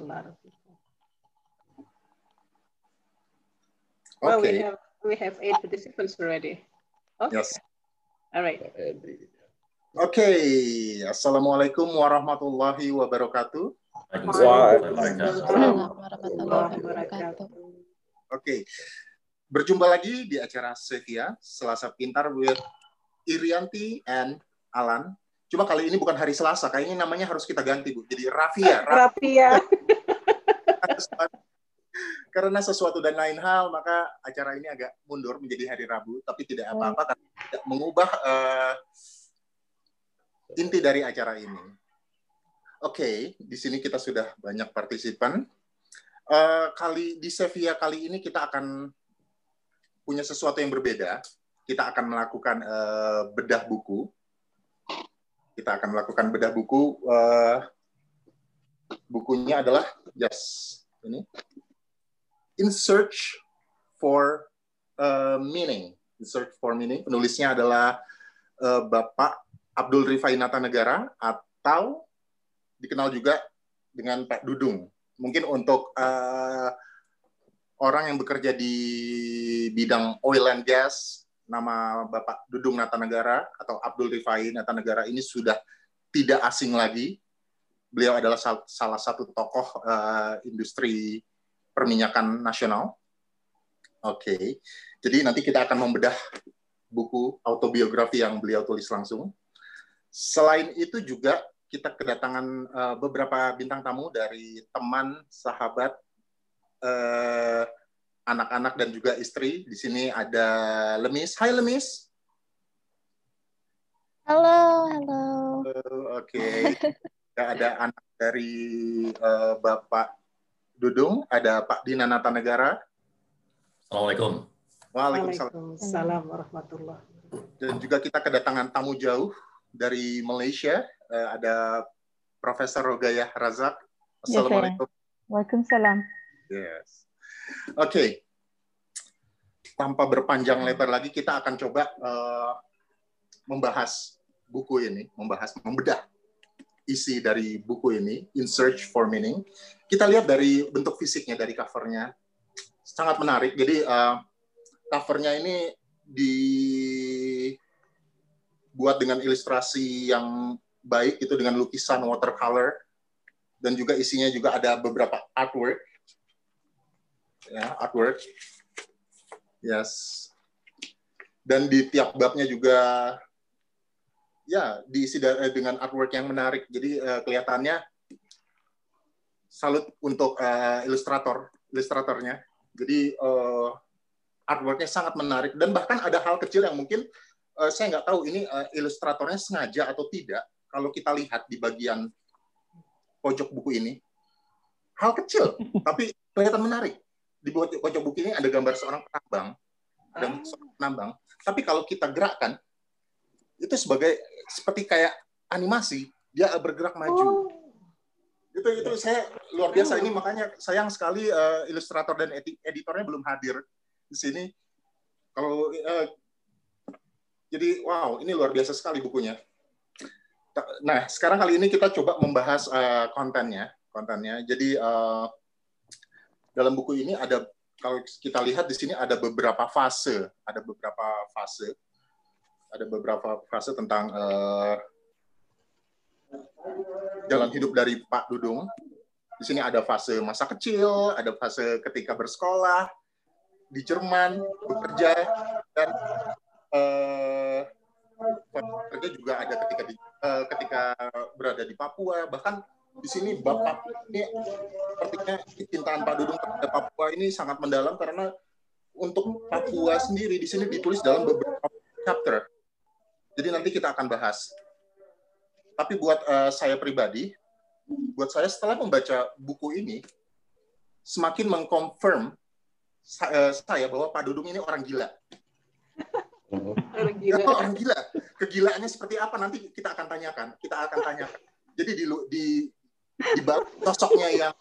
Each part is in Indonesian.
a lot of people. Okay. Well, we have we have eight participants already. Okay. Yes. All right. Oke, okay. Assalamualaikum warahmatullahi wabarakatuh. Waalaikumsalam warahmatullahi wabarakatuh. Oke, okay. berjumpa lagi di acara Sevia Selasa Pintar with Irianti and Alan. Cuma kali ini bukan hari Selasa, kayaknya namanya harus kita ganti Bu. Jadi Rafia. Rafia. karena sesuatu dan lain hal, maka acara ini agak mundur menjadi hari Rabu, tapi tidak apa-apa karena tidak mengubah uh, inti dari acara ini. Oke, okay, di sini kita sudah banyak partisipan. Uh, kali di Sevilla kali ini kita akan punya sesuatu yang berbeda. Kita akan melakukan uh, bedah buku. Kita akan melakukan bedah buku. Uh, bukunya adalah yes ini in search for uh, meaning. In search for meaning. Penulisnya adalah uh, Bapak Abdul Rifai Nata Negara atau dikenal juga dengan Pak Dudung. Mungkin untuk uh, orang yang bekerja di bidang oil and gas, nama Bapak Dudung Nata Negara atau Abdul Rifai Nata Negara ini sudah tidak asing lagi. Beliau adalah salah satu tokoh uh, industri perminyakan nasional. Oke, okay. jadi nanti kita akan membedah buku autobiografi yang beliau tulis langsung. Selain itu juga kita kedatangan uh, beberapa bintang tamu dari teman, sahabat, eh, anak-anak dan juga istri. Di sini ada Lemis. Hai Lemis. Halo, halo. Uh, Oke. Okay. ada anak dari uh, Bapak Dudung, ada Pak Dina Nata Negara. Assalamualaikum. Waalaikumsalam warahmatullahi Dan juga kita kedatangan tamu jauh dari Malaysia. Eh, ada Profesor Rogaya Razak. Assalamualaikum. Waalaikumsalam. Yes. Oke. Okay. Tanpa berpanjang lebar lagi, kita akan coba uh, membahas buku ini, membahas, membedah isi dari buku ini, In Search for Meaning. Kita lihat dari bentuk fisiknya, dari covernya, sangat menarik. Jadi uh, covernya ini dibuat dengan ilustrasi yang baik, itu dengan lukisan watercolor, dan juga isinya juga ada beberapa artwork. Ya, artwork. Yes. Dan di tiap babnya juga ya diisi eh, dengan artwork yang menarik. Jadi uh, kelihatannya salut untuk uh, ilustrator, ilustratornya. Jadi uh, artworknya sangat menarik dan bahkan ada hal kecil yang mungkin uh, saya nggak tahu ini uh, ilustratornya sengaja atau tidak. Kalau kita lihat di bagian pojok buku ini, hal kecil tapi kelihatan menarik. Di pojok buku ini ada gambar seorang penambang, ada seorang penambang. Tapi kalau kita gerakkan, itu sebagai seperti kayak animasi dia bergerak maju. Oh. itu itu saya luar biasa. Ini makanya sayang sekali uh, ilustrator dan edi editornya belum hadir di sini. Kalau uh, jadi wow ini luar biasa sekali bukunya. Nah sekarang kali ini kita coba membahas uh, kontennya kontennya. Jadi uh, dalam buku ini ada kalau kita lihat di sini ada beberapa fase ada beberapa fase ada beberapa fase tentang uh, jalan hidup dari Pak Dudung. Di sini ada fase masa kecil, ada fase ketika bersekolah di Jerman, bekerja, dan uh, juga ada ketika di, uh, ketika berada di Papua. Bahkan di sini Bapak ini sepertinya cintaan Pak Dudung terhadap Papua ini sangat mendalam karena untuk Papua sendiri di sini ditulis dalam beberapa chapter jadi nanti kita akan bahas. Tapi buat uh, saya pribadi, buat saya setelah membaca buku ini, semakin mengkonfirm uh, saya bahwa Pak Dudung ini orang gila. orang gila. Ya, orang gila. Kegilaannya seperti apa nanti kita akan tanyakan. Kita akan tanyakan. Jadi di di di balik sosoknya yang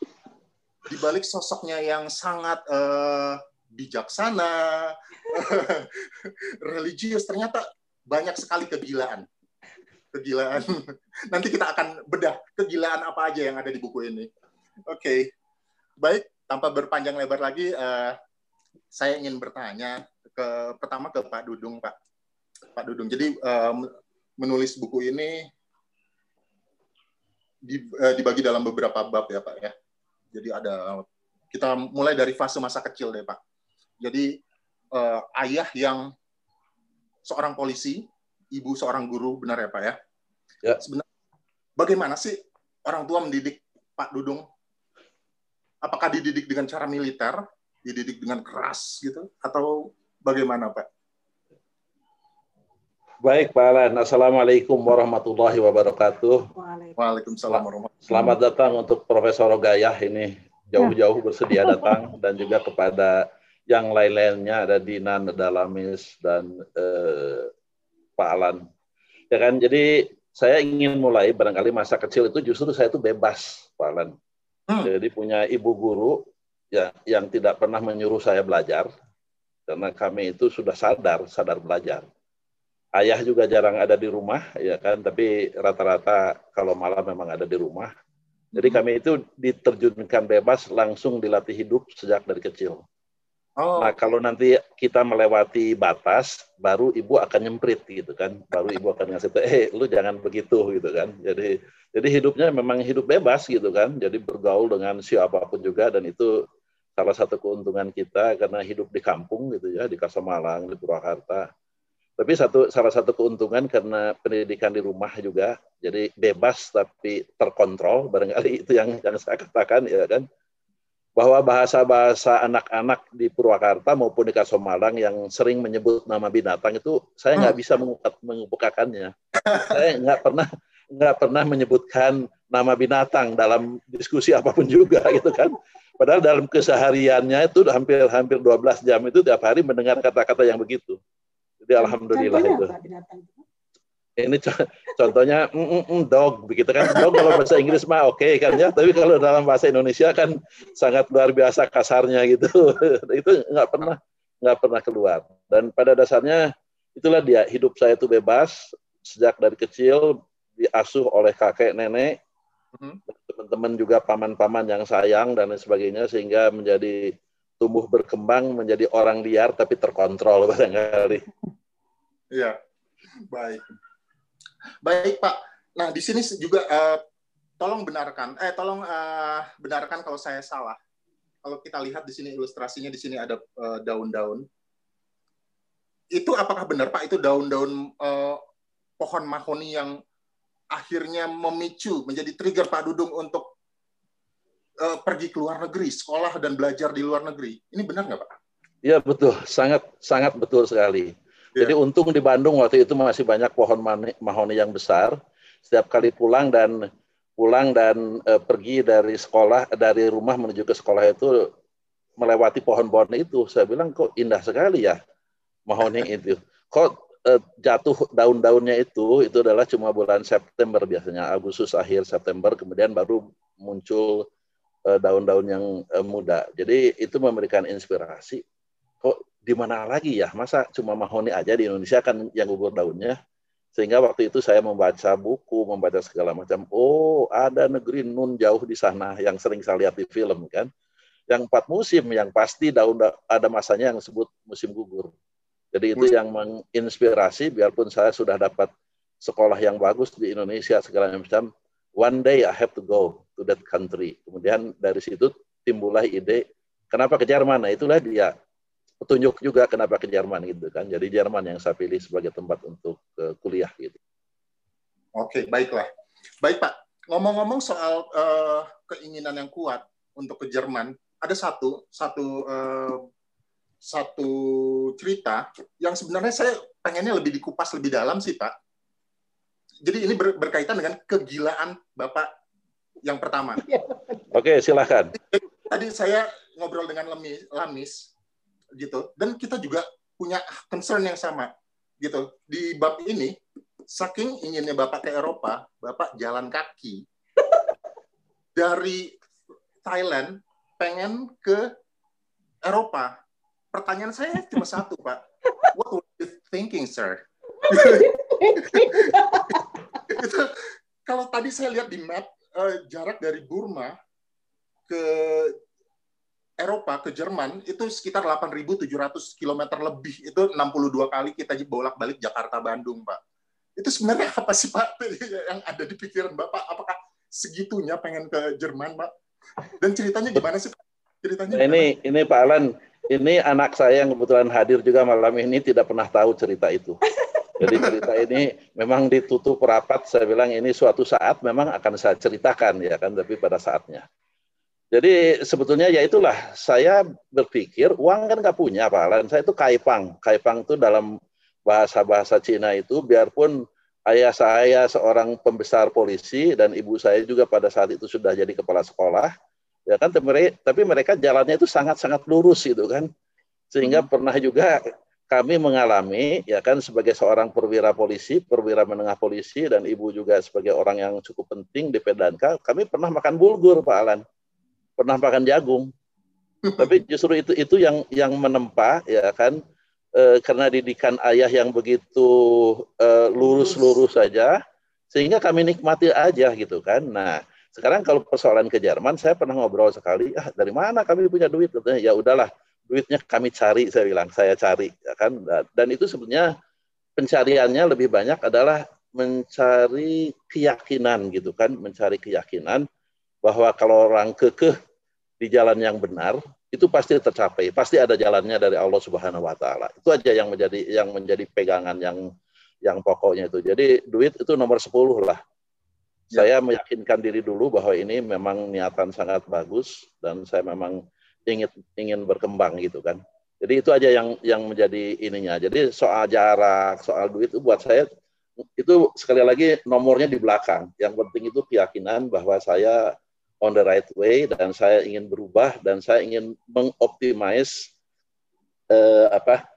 di balik sosoknya yang sangat uh, bijaksana, religius, ternyata banyak sekali kegilaan. Kegilaan. Nanti kita akan bedah kegilaan apa aja yang ada di buku ini. okay. baik. Tanpa berpanjang lebar lagi, uh, saya ingin bertanya ke pertama ke Pak Dudung, Pak. Pak Dudung. Jadi uh, menulis buku ini dibagi dalam beberapa bab ya, Pak ya. Jadi ada kita mulai dari fase masa kecil deh, Pak. Jadi uh, ayah yang seorang polisi, ibu seorang guru, benar ya Pak ya? Ya. Sebenarnya bagaimana sih orang tua mendidik Pak Dudung? Apakah dididik dengan cara militer, dididik dengan keras gitu, atau bagaimana Pak? Baik Pak Alan, Assalamualaikum warahmatullahi wabarakatuh. Waalaikumsalam warahmatullahi Selamat datang untuk Profesor Gayah ini jauh-jauh bersedia datang dan juga kepada yang lain-lainnya ada Dinan, ada Lamis dan eh, Pak Alan. Ya kan, jadi saya ingin mulai barangkali masa kecil itu justru saya itu bebas, Pak Alan. Hmm. Jadi punya ibu guru ya yang tidak pernah menyuruh saya belajar karena kami itu sudah sadar, sadar belajar. Ayah juga jarang ada di rumah, ya kan, tapi rata-rata kalau malam memang ada di rumah. Jadi hmm. kami itu diterjunkan bebas langsung dilatih hidup sejak dari kecil. Oh. Nah, kalau nanti kita melewati batas, baru ibu akan nyemprit gitu kan. Baru ibu akan ngasih tahu, eh lu jangan begitu gitu kan. Jadi jadi hidupnya memang hidup bebas gitu kan. Jadi bergaul dengan siapa pun juga dan itu salah satu keuntungan kita karena hidup di kampung gitu ya, di Kasamalang, di Purwakarta. Tapi satu salah satu keuntungan karena pendidikan di rumah juga, jadi bebas tapi terkontrol barangkali itu yang yang saya katakan ya kan bahwa bahasa-bahasa anak-anak di Purwakarta maupun di Kasomalang yang sering menyebut nama binatang itu saya nggak hmm. bisa mengebukakannya. saya nggak pernah nggak pernah menyebutkan nama binatang dalam diskusi apa pun juga gitu kan. Padahal dalam kesehariannya itu hampir hampir 12 jam itu tiap hari mendengar kata-kata yang begitu. Jadi alhamdulillah itu ini contohnya mm, mm, mm, dog begitu kan dog kalau bahasa Inggris mah oke okay, kan ya tapi kalau dalam bahasa Indonesia kan sangat luar biasa kasarnya gitu itu nggak pernah nggak pernah keluar dan pada dasarnya itulah dia hidup saya itu bebas sejak dari kecil diasuh oleh kakek nenek mm-hmm. teman-teman juga paman-paman yang sayang dan lain sebagainya sehingga menjadi tumbuh berkembang menjadi orang liar tapi terkontrol barangkali. Iya, baik. Baik Pak. Nah di sini juga uh, tolong benarkan, eh tolong uh, benarkan kalau saya salah. Kalau kita lihat di sini ilustrasinya di sini ada daun daun-daun. Itu apakah benar Pak? Itu daun-daun uh, pohon mahoni yang akhirnya memicu menjadi trigger Pak Dudung untuk uh, pergi ke luar negeri, sekolah dan belajar di luar negeri. Ini benar nggak Pak? Iya betul, sangat sangat betul sekali. Yeah. Jadi untung di Bandung waktu itu masih banyak pohon mahoni yang besar. Setiap kali pulang dan pulang dan e, pergi dari sekolah dari rumah menuju ke sekolah itu melewati pohon-pohon itu, saya bilang kok indah sekali ya mahoni itu. Kok e, jatuh daun-daunnya itu itu adalah cuma bulan September biasanya, Agustus akhir September kemudian baru muncul e, daun-daun yang e, muda. Jadi itu memberikan inspirasi. Kok di mana lagi ya? Masa cuma mahoni aja di Indonesia kan yang gugur daunnya? Sehingga waktu itu saya membaca buku, membaca segala macam. Oh, ada negeri nun jauh di sana yang sering saya lihat di film kan. Yang empat musim yang pasti daun ada masanya yang disebut musim gugur. Jadi itu yang menginspirasi biarpun saya sudah dapat sekolah yang bagus di Indonesia segala macam. One day I have to go to that country. Kemudian dari situ timbullah ide kenapa ke Jerman? Nah, itulah dia petunjuk juga kenapa ke Jerman gitu kan. Jadi Jerman yang saya pilih sebagai tempat untuk uh, kuliah gitu. Oke, baiklah. Baik Pak, ngomong-ngomong soal uh, keinginan yang kuat untuk ke Jerman, ada satu satu uh, satu cerita yang sebenarnya saya pengennya lebih dikupas lebih dalam sih Pak. Jadi ini ber, berkaitan dengan kegilaan Bapak yang pertama. Oke, silahkan. Tadi saya ngobrol dengan Lamis, Lamis gitu. Dan kita juga punya concern yang sama gitu. Di bab ini saking inginnya bapak ke Eropa bapak jalan kaki dari Thailand pengen ke Eropa. Pertanyaan saya cuma satu pak. What were you thinking sir? Itu kalau tadi saya lihat di map uh, jarak dari Burma ke Eropa ke Jerman itu sekitar 8.700 km lebih. Itu 62 kali kita bolak-balik Jakarta Bandung Pak. Itu sebenarnya apa sih Pak? Yang ada di pikiran Bapak apakah segitunya pengen ke Jerman Pak? Dan ceritanya gimana sih Pak? Ceritanya nah, ini ini Pak Alan ini anak saya yang kebetulan hadir juga malam ini tidak pernah tahu cerita itu. Jadi cerita ini memang ditutup rapat. Saya bilang ini suatu saat memang akan saya ceritakan ya kan tapi pada saatnya jadi sebetulnya ya itulah saya berpikir uang kan nggak punya Pak Alan. Saya itu kaipang. Kaipang itu dalam bahasa-bahasa Cina itu biarpun ayah saya seorang pembesar polisi dan ibu saya juga pada saat itu sudah jadi kepala sekolah ya kan tapi mereka jalannya itu sangat-sangat lurus itu kan sehingga hmm. pernah juga kami mengalami ya kan sebagai seorang perwira polisi, perwira menengah polisi dan ibu juga sebagai orang yang cukup penting di Pedanka, kami pernah makan bulgur Pak Alan pernah makan jagung. Tapi justru itu itu yang yang menempa ya kan e, karena didikan ayah yang begitu e, lurus-lurus saja sehingga kami nikmati aja gitu kan. Nah, sekarang kalau persoalan ke Jerman saya pernah ngobrol sekali, ah dari mana kami punya duit katanya. Ya udahlah, duitnya kami cari saya bilang, saya cari ya kan. Dan itu sebenarnya pencariannya lebih banyak adalah mencari keyakinan gitu kan, mencari keyakinan bahwa kalau orang kekeh di jalan yang benar itu pasti tercapai, pasti ada jalannya dari Allah Subhanahu wa taala. Itu aja yang menjadi yang menjadi pegangan yang yang pokoknya itu. Jadi duit itu nomor 10 lah. Ya. Saya meyakinkan diri dulu bahwa ini memang niatan sangat bagus dan saya memang ingin ingin berkembang gitu kan. Jadi itu aja yang yang menjadi ininya. Jadi soal jarak, soal duit itu buat saya itu sekali lagi nomornya di belakang. Yang penting itu keyakinan bahwa saya on the right way dan saya ingin berubah dan saya ingin mengoptimize uh, apa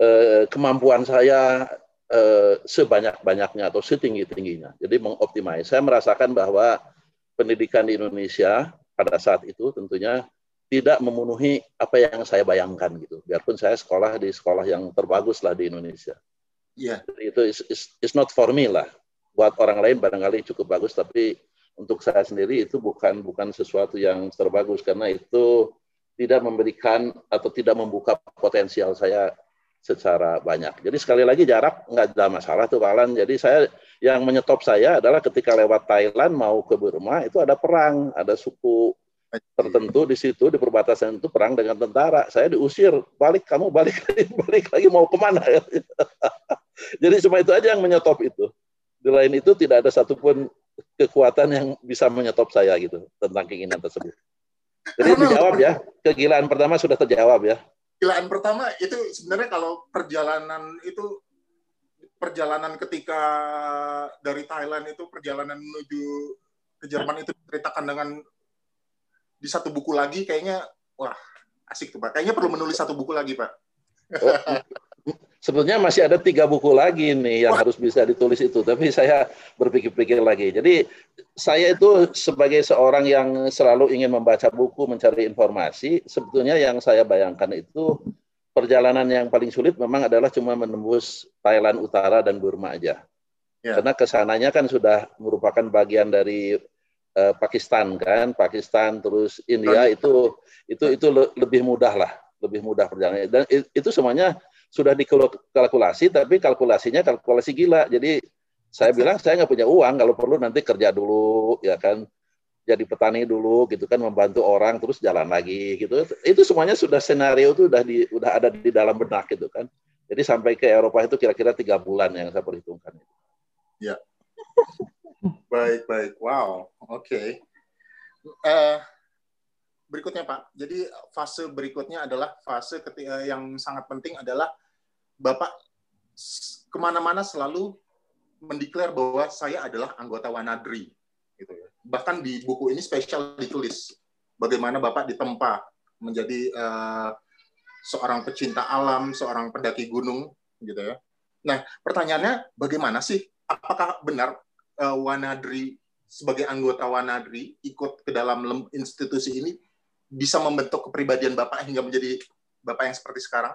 uh, kemampuan saya uh, sebanyak-banyaknya atau setinggi-tingginya. Jadi mengoptimize. Saya merasakan bahwa pendidikan di Indonesia pada saat itu tentunya tidak memenuhi apa yang saya bayangkan gitu. Biarpun saya sekolah di sekolah yang terbagus lah di Indonesia. Iya. Yeah. Itu is, is, is not for me lah. Buat orang lain barangkali cukup bagus, tapi untuk saya sendiri itu bukan bukan sesuatu yang terbagus karena itu tidak memberikan atau tidak membuka potensial saya secara banyak. Jadi sekali lagi jarak nggak ada masalah tuh Pak Alan. Jadi saya yang menyetop saya adalah ketika lewat Thailand mau ke Burma itu ada perang, ada suku tertentu di situ di perbatasan itu perang dengan tentara. Saya diusir, balik kamu balik lagi, balik lagi mau ke mana? Jadi cuma itu aja yang menyetop itu. Di lain itu tidak ada satupun kekuatan yang bisa menyetop saya gitu tentang keinginan tersebut. Jadi dijawab ya, kegilaan pertama sudah terjawab ya. Kegilaan pertama itu sebenarnya kalau perjalanan itu perjalanan ketika dari Thailand itu perjalanan menuju ke Jerman itu diceritakan dengan di satu buku lagi kayaknya wah asik tuh Pak. Kayaknya perlu menulis satu buku lagi Pak. Oh, sebetulnya masih ada tiga buku lagi nih yang Wah. harus bisa ditulis itu. Tapi saya berpikir-pikir lagi. Jadi saya itu sebagai seorang yang selalu ingin membaca buku, mencari informasi, sebetulnya yang saya bayangkan itu perjalanan yang paling sulit memang adalah cuma menembus Thailand Utara dan Burma aja. Ya. Karena ke sananya kan sudah merupakan bagian dari uh, Pakistan kan, Pakistan terus India itu itu itu lebih mudah lah, lebih mudah perjalanan. Dan itu semuanya sudah dikalkulasi tapi kalkulasinya kalkulasi gila. Jadi saya bilang saya nggak punya uang kalau perlu nanti kerja dulu ya kan. Jadi petani dulu gitu kan membantu orang terus jalan lagi gitu. Itu semuanya sudah senario itu udah di udah ada di dalam benak gitu kan. Jadi sampai ke Eropa itu kira-kira tiga bulan yang saya perhitungkan. Ya. Baik baik. Wow. Oke. Okay. uh, eh, berikutnya Pak. Jadi fase berikutnya adalah fase ketika yang sangat penting adalah Bapak ke mana-mana selalu mendeklar bahwa saya adalah anggota Wanadri. Gitu ya. Bahkan di buku ini spesial ditulis bagaimana Bapak ditempa menjadi uh, seorang pecinta alam, seorang pendaki gunung, gitu ya. Nah, pertanyaannya bagaimana sih? Apakah benar uh, Wanadri sebagai anggota Wanadri ikut ke dalam institusi ini bisa membentuk kepribadian Bapak hingga menjadi Bapak yang seperti sekarang?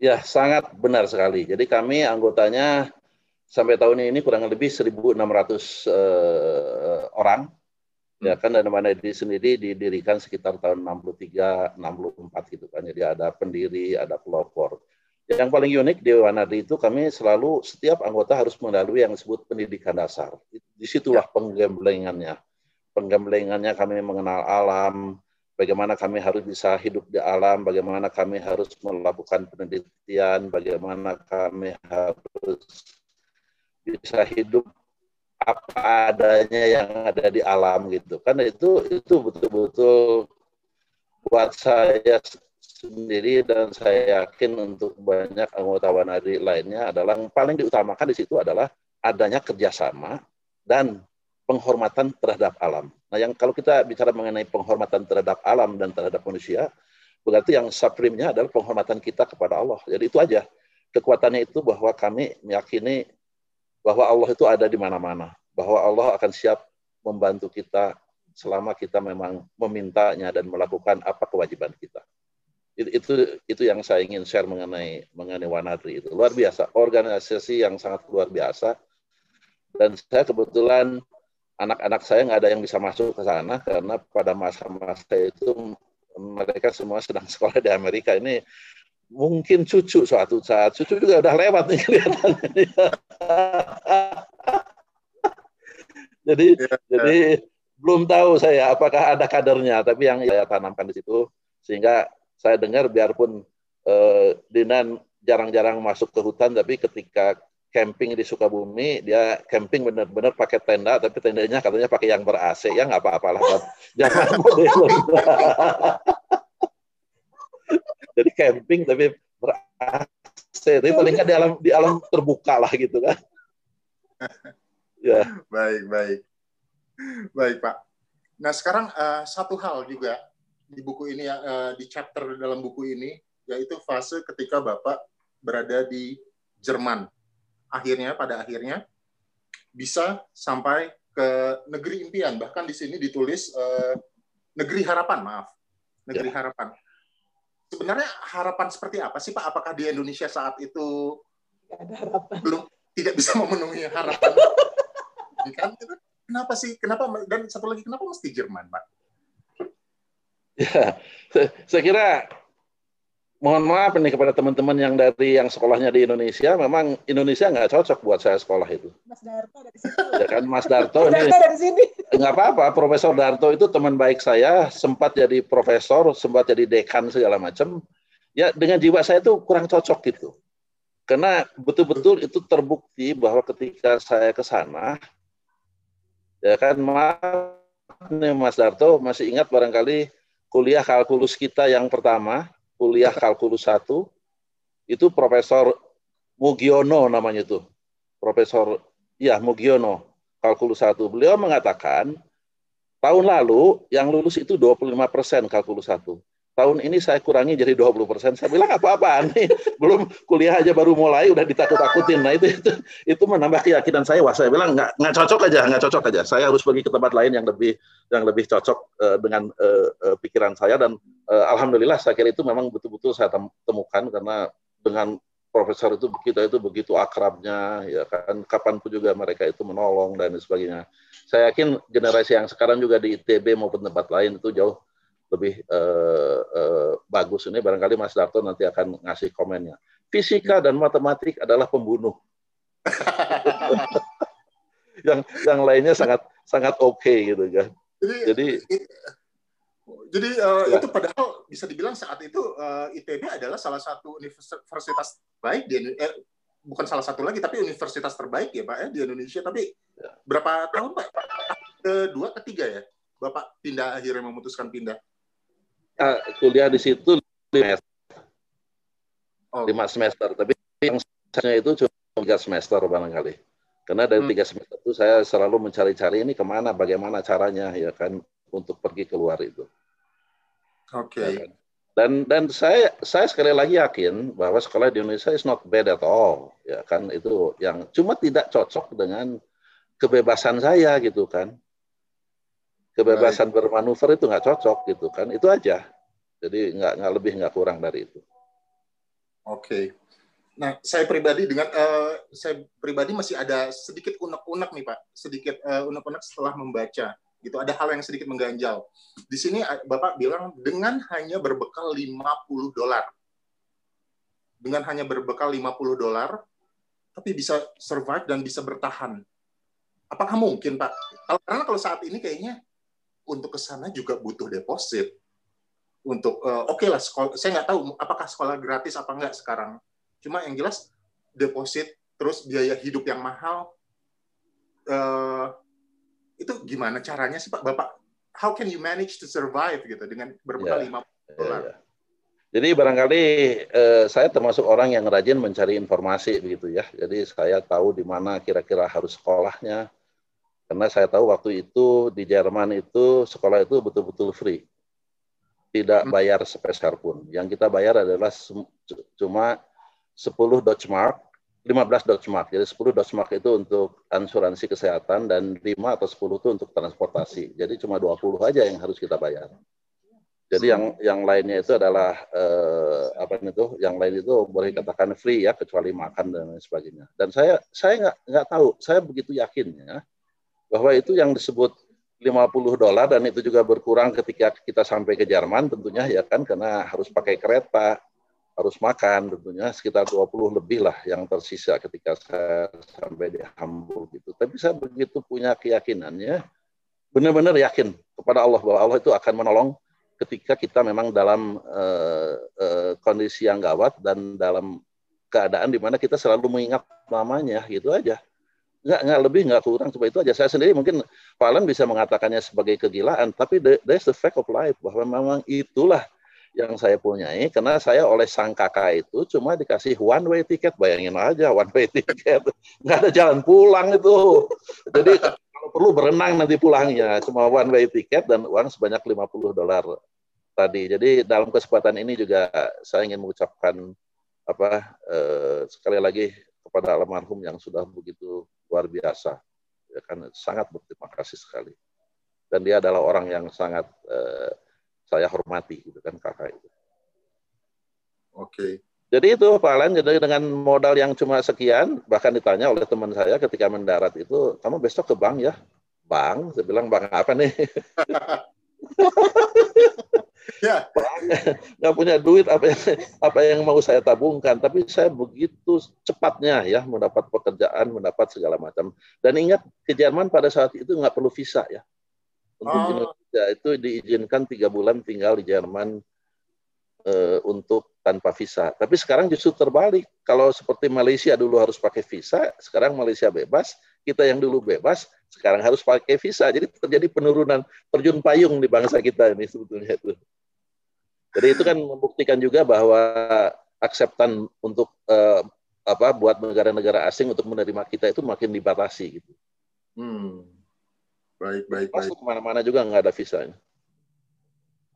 Ya, sangat benar sekali. Jadi kami anggotanya sampai tahun ini kurang lebih 1.600 uh, orang. Ya kan dan Wanadri sendiri didirikan sekitar tahun 63, 64 gitu kan. Jadi ada pendiri, ada pelopor. Yang paling unik di Wanadri itu kami selalu setiap anggota harus melalui yang disebut pendidikan dasar. Di situlah ya. penggemblengannya. Penggemblengannya kami mengenal alam, bagaimana kami harus bisa hidup di alam, bagaimana kami harus melakukan penelitian, bagaimana kami harus bisa hidup apa adanya yang ada di alam gitu kan itu itu betul-betul buat saya sendiri dan saya yakin untuk banyak anggota Wanadi lainnya adalah yang paling diutamakan di situ adalah adanya kerjasama dan penghormatan terhadap alam. Nah, yang kalau kita bicara mengenai penghormatan terhadap alam dan terhadap manusia, berarti yang supreme-nya adalah penghormatan kita kepada Allah. Jadi itu aja. Kekuatannya itu bahwa kami meyakini bahwa Allah itu ada di mana-mana, bahwa Allah akan siap membantu kita selama kita memang memintanya dan melakukan apa kewajiban kita. Itu, itu itu yang saya ingin share mengenai mengenai Wanadri itu luar biasa organisasi yang sangat luar biasa dan saya kebetulan anak-anak saya nggak ada yang bisa masuk ke sana karena pada masa-masa itu mereka semua sedang sekolah di Amerika. Ini mungkin cucu suatu saat. Cucu juga udah lewat nih kelihatannya. Jadi ya, jadi belum tahu saya apakah ada kadernya tapi yang saya tanamkan di situ sehingga saya dengar biarpun eh, Dinan jarang-jarang masuk ke hutan tapi ketika camping di Sukabumi dia camping benar-benar pakai tenda tapi tendanya katanya pakai yang ber AC ya nggak apa-apa lah jangan model jadi camping tapi ber tapi paling nggak di alam di alam terbuka lah gitu kan. Ya. Baik baik. Baik pak. Nah sekarang uh, satu hal juga di buku ini uh, di chapter dalam buku ini yaitu fase ketika bapak berada di Jerman akhirnya pada akhirnya bisa sampai ke negeri impian bahkan di sini ditulis uh, negeri harapan maaf negeri ya. harapan sebenarnya harapan seperti apa sih Pak? Apakah di Indonesia saat itu ada harapan. belum tidak bisa memenuhi harapan? kan? Kenapa sih? Kenapa dan satu lagi kenapa mesti Jerman, Pak? Ya, saya kira mohon maaf nih kepada teman-teman yang dari yang sekolahnya di Indonesia, memang Indonesia nggak cocok buat saya sekolah itu. Mas Darto dari sini. Ya kan, Mas Darto ini. dari sini. Nggak apa-apa, Profesor Darto itu teman baik saya, sempat jadi profesor, sempat jadi dekan segala macam. Ya dengan jiwa saya itu kurang cocok gitu. Karena betul-betul itu terbukti bahwa ketika saya ke sana, ya kan maaf nih Mas Darto masih ingat barangkali kuliah kalkulus kita yang pertama kuliah kalkulus 1 itu Profesor Mugiono namanya itu. Profesor ya Mugiono kalkulus 1. Beliau mengatakan tahun lalu yang lulus itu 25% kalkulus 1 tahun ini saya kurangi jadi 20 persen. Saya bilang apa-apaan nih, belum kuliah aja baru mulai udah ditakut-takutin. Nah itu itu itu menambah keyakinan saya. Wah saya bilang nggak nggak cocok aja, nggak cocok aja. Saya harus pergi ke tempat lain yang lebih yang lebih cocok uh, dengan uh, uh, pikiran saya dan uh, alhamdulillah saya kira itu memang betul-betul saya temukan karena dengan profesor itu kita itu begitu akrabnya ya kan kapan pun juga mereka itu menolong dan sebagainya saya yakin generasi yang sekarang juga di ITB maupun tempat lain itu jauh lebih uh, uh, bagus ini barangkali Mas Darto nanti akan ngasih komennya. Fisika dan matematik adalah pembunuh. yang yang lainnya sangat sangat oke okay, gitu kan. Jadi jadi, jadi uh, ya. itu padahal bisa dibilang saat itu uh, ITB adalah salah satu universitas baik di eh, bukan salah satu lagi tapi universitas terbaik ya Pak ya di Indonesia. Tapi ya. berapa tahun Pak? Kedua, ketiga ya? Bapak pindah akhirnya memutuskan pindah uh, kuliah di situ lima semester. Oh. lima semester. Tapi yang saya itu cuma tiga semester barangkali. Karena dari hmm. tiga semester itu saya selalu mencari-cari ini ke mana, bagaimana caranya ya kan untuk pergi keluar itu. Oke. Okay. Ya kan? Dan dan saya saya sekali lagi yakin bahwa sekolah di Indonesia is not bad at all ya kan itu yang cuma tidak cocok dengan kebebasan saya gitu kan kebebasan Baik. bermanuver itu nggak cocok gitu kan itu aja jadi nggak nggak lebih nggak kurang dari itu oke nah saya pribadi dengan uh, saya pribadi masih ada sedikit unek-unek nih pak sedikit uh, unek-unek setelah membaca Gitu, ada hal yang sedikit mengganjal. Di sini Bapak bilang dengan hanya berbekal 50 dolar. Dengan hanya berbekal 50 dolar, tapi bisa survive dan bisa bertahan. Apakah mungkin, Pak? Karena kalau saat ini kayaknya untuk ke sana juga butuh deposit. Untuk uh, oke okay lah, sekolah, saya nggak tahu apakah sekolah gratis apa enggak sekarang. Cuma yang jelas deposit terus biaya hidup yang mahal. Uh, itu gimana caranya sih Pak? Bapak, how can you manage to survive gitu dengan berbekal yeah. 50 ya, dolar? Yeah, yeah. Jadi barangkali eh, saya termasuk orang yang rajin mencari informasi begitu ya. Jadi saya tahu di mana kira-kira harus sekolahnya. Karena saya tahu waktu itu di Jerman itu sekolah itu betul-betul free. Tidak hmm. bayar sepeser pun. Yang kita bayar adalah cuma 10 Deutschmark 15 Deutschmark. Jadi 10 Deutschmark itu untuk asuransi kesehatan dan 5 atau 10 itu untuk transportasi. Jadi cuma 20 aja yang harus kita bayar. Jadi yang yang lainnya itu adalah eh, apa itu? Yang lain itu boleh katakan free ya kecuali makan dan lain sebagainya. Dan saya saya nggak nggak tahu, saya begitu yakin ya bahwa itu yang disebut 50 dolar dan itu juga berkurang ketika kita sampai ke Jerman tentunya ya kan karena harus pakai kereta, harus makan tentunya sekitar 20 lebih lah yang tersisa ketika saya sampai di Hamburg gitu. Tapi saya begitu punya keyakinannya, benar-benar yakin kepada Allah bahwa Allah itu akan menolong ketika kita memang dalam uh, uh, kondisi yang gawat dan dalam keadaan di mana kita selalu mengingat namanya gitu aja. Nggak, nggak lebih, nggak kurang, cuma itu aja. Saya sendiri mungkin Alan bisa mengatakannya sebagai kegilaan, tapi that's the fact of life, bahwa memang itulah yang saya punyai karena saya oleh sang kakak itu cuma dikasih one way ticket bayangin aja one way ticket nggak ada jalan pulang itu. Jadi kalau perlu berenang nanti pulangnya. Cuma one way ticket dan uang sebanyak 50 dolar tadi. Jadi dalam kesempatan ini juga saya ingin mengucapkan apa eh, sekali lagi kepada almarhum yang sudah begitu luar biasa ya kan sangat berterima kasih sekali dan dia adalah orang yang sangat eh, saya hormati gitu kan kakak itu. Oke. Okay. Jadi itu Pak Alan, jadi dengan modal yang cuma sekian, bahkan ditanya oleh teman saya ketika mendarat itu, kamu besok ke bank ya? Bank? Saya bilang, bank apa nih? ya. nggak punya duit apa yang apa yang mau saya tabungkan tapi saya begitu cepatnya ya mendapat pekerjaan mendapat segala macam dan ingat ke Jerman pada saat itu nggak perlu visa ya untuk oh. Indonesia itu diizinkan tiga bulan tinggal di Jerman uh, untuk tanpa visa. Tapi sekarang justru terbalik. Kalau seperti Malaysia dulu harus pakai visa, sekarang Malaysia bebas. Kita yang dulu bebas, sekarang harus pakai visa. Jadi terjadi penurunan terjun payung di bangsa kita ini sebetulnya itu. Jadi itu kan membuktikan juga bahwa akseptan untuk uh, apa buat negara-negara asing untuk menerima kita itu makin dibatasi gitu. Hmm. Baik, baik, Masuk ke mana-mana juga nggak ada visanya.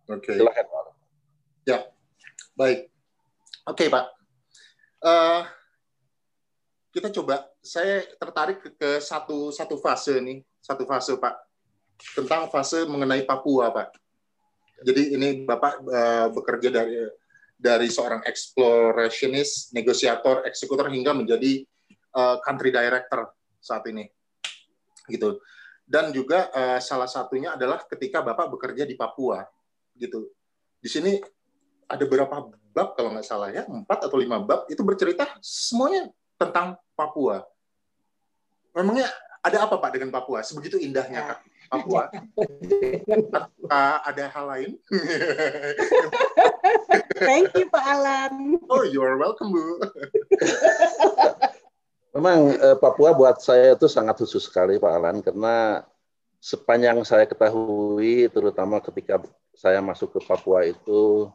Oke. Okay. Silahkan, Pak. Ya, baik. Oke, okay, Pak. Uh, kita coba, saya tertarik ke, ke satu satu fase nih, satu fase, Pak. Tentang fase mengenai Papua, Pak. Jadi ini Bapak uh, bekerja dari dari seorang explorationist, negosiator, eksekutor hingga menjadi uh, country director saat ini. Gitu dan juga uh, salah satunya adalah ketika Bapak bekerja di Papua gitu. Di sini ada berapa bab kalau nggak salah ya, empat atau lima bab itu bercerita semuanya tentang Papua. Memangnya ada apa Pak dengan Papua? Sebegitu indahnya Kak Papua. Apakah ada hal lain? Thank you Pak Alan. Oh, you are welcome Bu. Memang eh, Papua buat saya itu sangat khusus sekali Pak Alan karena sepanjang saya ketahui terutama ketika saya masuk ke Papua itu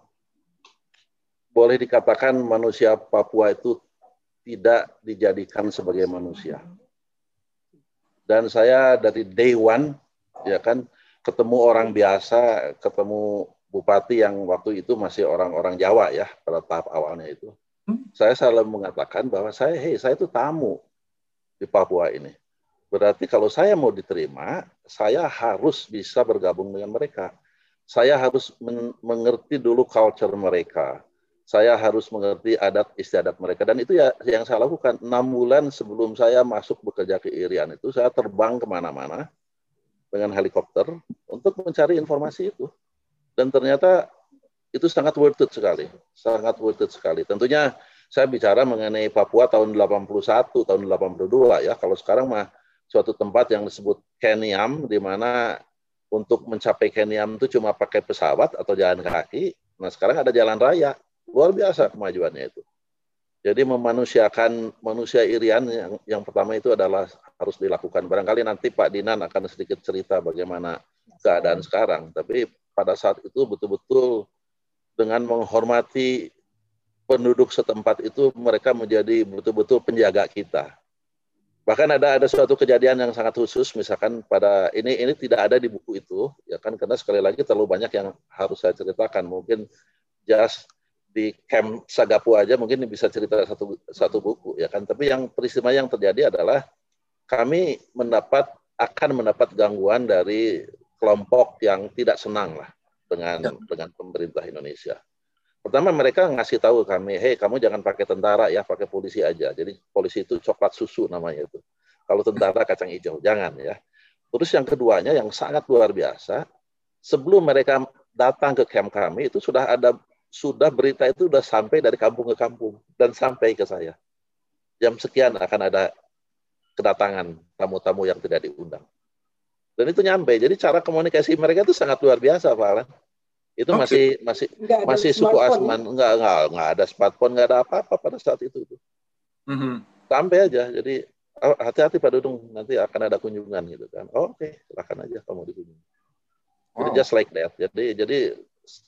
boleh dikatakan manusia Papua itu tidak dijadikan sebagai manusia. Dan saya dari day one ya kan ketemu orang biasa, ketemu bupati yang waktu itu masih orang-orang Jawa ya pada tahap awalnya itu saya selalu mengatakan bahwa saya, hei, saya itu tamu di Papua ini. Berarti kalau saya mau diterima, saya harus bisa bergabung dengan mereka. Saya harus men mengerti dulu culture mereka. Saya harus mengerti adat istiadat mereka. Dan itu ya yang saya lakukan. Enam bulan sebelum saya masuk bekerja ke Irian itu, saya terbang ke mana-mana dengan helikopter untuk mencari informasi itu. Dan ternyata itu sangat worth it sekali, sangat worth it sekali. Tentunya saya bicara mengenai Papua tahun 81, tahun 82 ya. Kalau sekarang mah suatu tempat yang disebut Keniam di mana untuk mencapai Keniam itu cuma pakai pesawat atau jalan kaki. Nah, sekarang ada jalan raya. Luar biasa kemajuannya itu. Jadi memanusiakan manusia Irian yang, yang pertama itu adalah harus dilakukan. Barangkali nanti Pak Dinan akan sedikit cerita bagaimana keadaan sekarang. Tapi pada saat itu betul-betul dengan menghormati penduduk setempat itu mereka menjadi betul-betul penjaga kita. Bahkan ada ada suatu kejadian yang sangat khusus, misalkan pada ini ini tidak ada di buku itu, ya kan karena sekali lagi terlalu banyak yang harus saya ceritakan. Mungkin just di camp Sagapu aja mungkin bisa cerita satu satu buku ya kan tapi yang peristiwa yang terjadi adalah kami mendapat akan mendapat gangguan dari kelompok yang tidak senang lah dengan ya. dengan pemerintah Indonesia. Pertama mereka ngasih tahu kami, hei kamu jangan pakai tentara ya, pakai polisi aja. Jadi polisi itu coklat susu namanya itu. Kalau tentara kacang hijau, jangan ya. Terus yang keduanya yang sangat luar biasa, sebelum mereka datang ke camp kami itu sudah ada sudah berita itu sudah sampai dari kampung ke kampung dan sampai ke saya. Jam sekian akan ada kedatangan tamu-tamu yang tidak diundang. Dan itu nyampe. Jadi cara komunikasi mereka itu sangat luar biasa, Pak Alan. Itu okay. masih masih masih suku Asman, ya? enggak enggak enggak ada smartphone, enggak ada apa-apa pada saat itu. Mm -hmm. Sampai aja. Jadi oh, hati-hati Pak Dudung, nanti akan ada kunjungan gitu kan. Oh, Oke, okay. silakan aja kamu dikunjungi. Jadi wow. just like that. Jadi jadi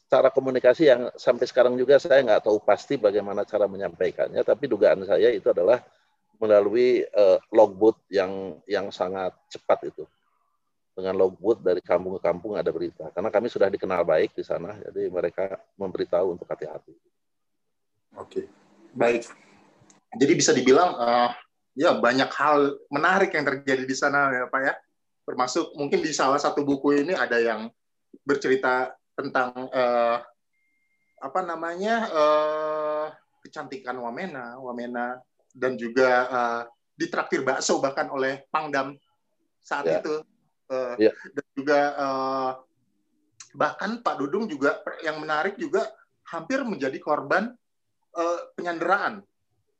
cara komunikasi yang sampai sekarang juga saya nggak tahu pasti bagaimana cara menyampaikannya, tapi dugaan saya itu adalah melalui uh, logbook yang yang sangat cepat itu. Dengan logbook dari kampung ke kampung ada berita. Karena kami sudah dikenal baik di sana, jadi mereka memberitahu untuk hati-hati. Oke, baik. Jadi bisa dibilang uh, ya banyak hal menarik yang terjadi di sana ya Pak ya. Termasuk mungkin di salah satu buku ini ada yang bercerita tentang uh, apa namanya uh, kecantikan Wamena, Wamena dan juga uh, ditraktir bakso bahkan oleh Pangdam saat yeah. itu uh, yeah. dan juga uh, bahkan Pak Dudung juga yang menarik juga hampir menjadi korban uh, penyanderaan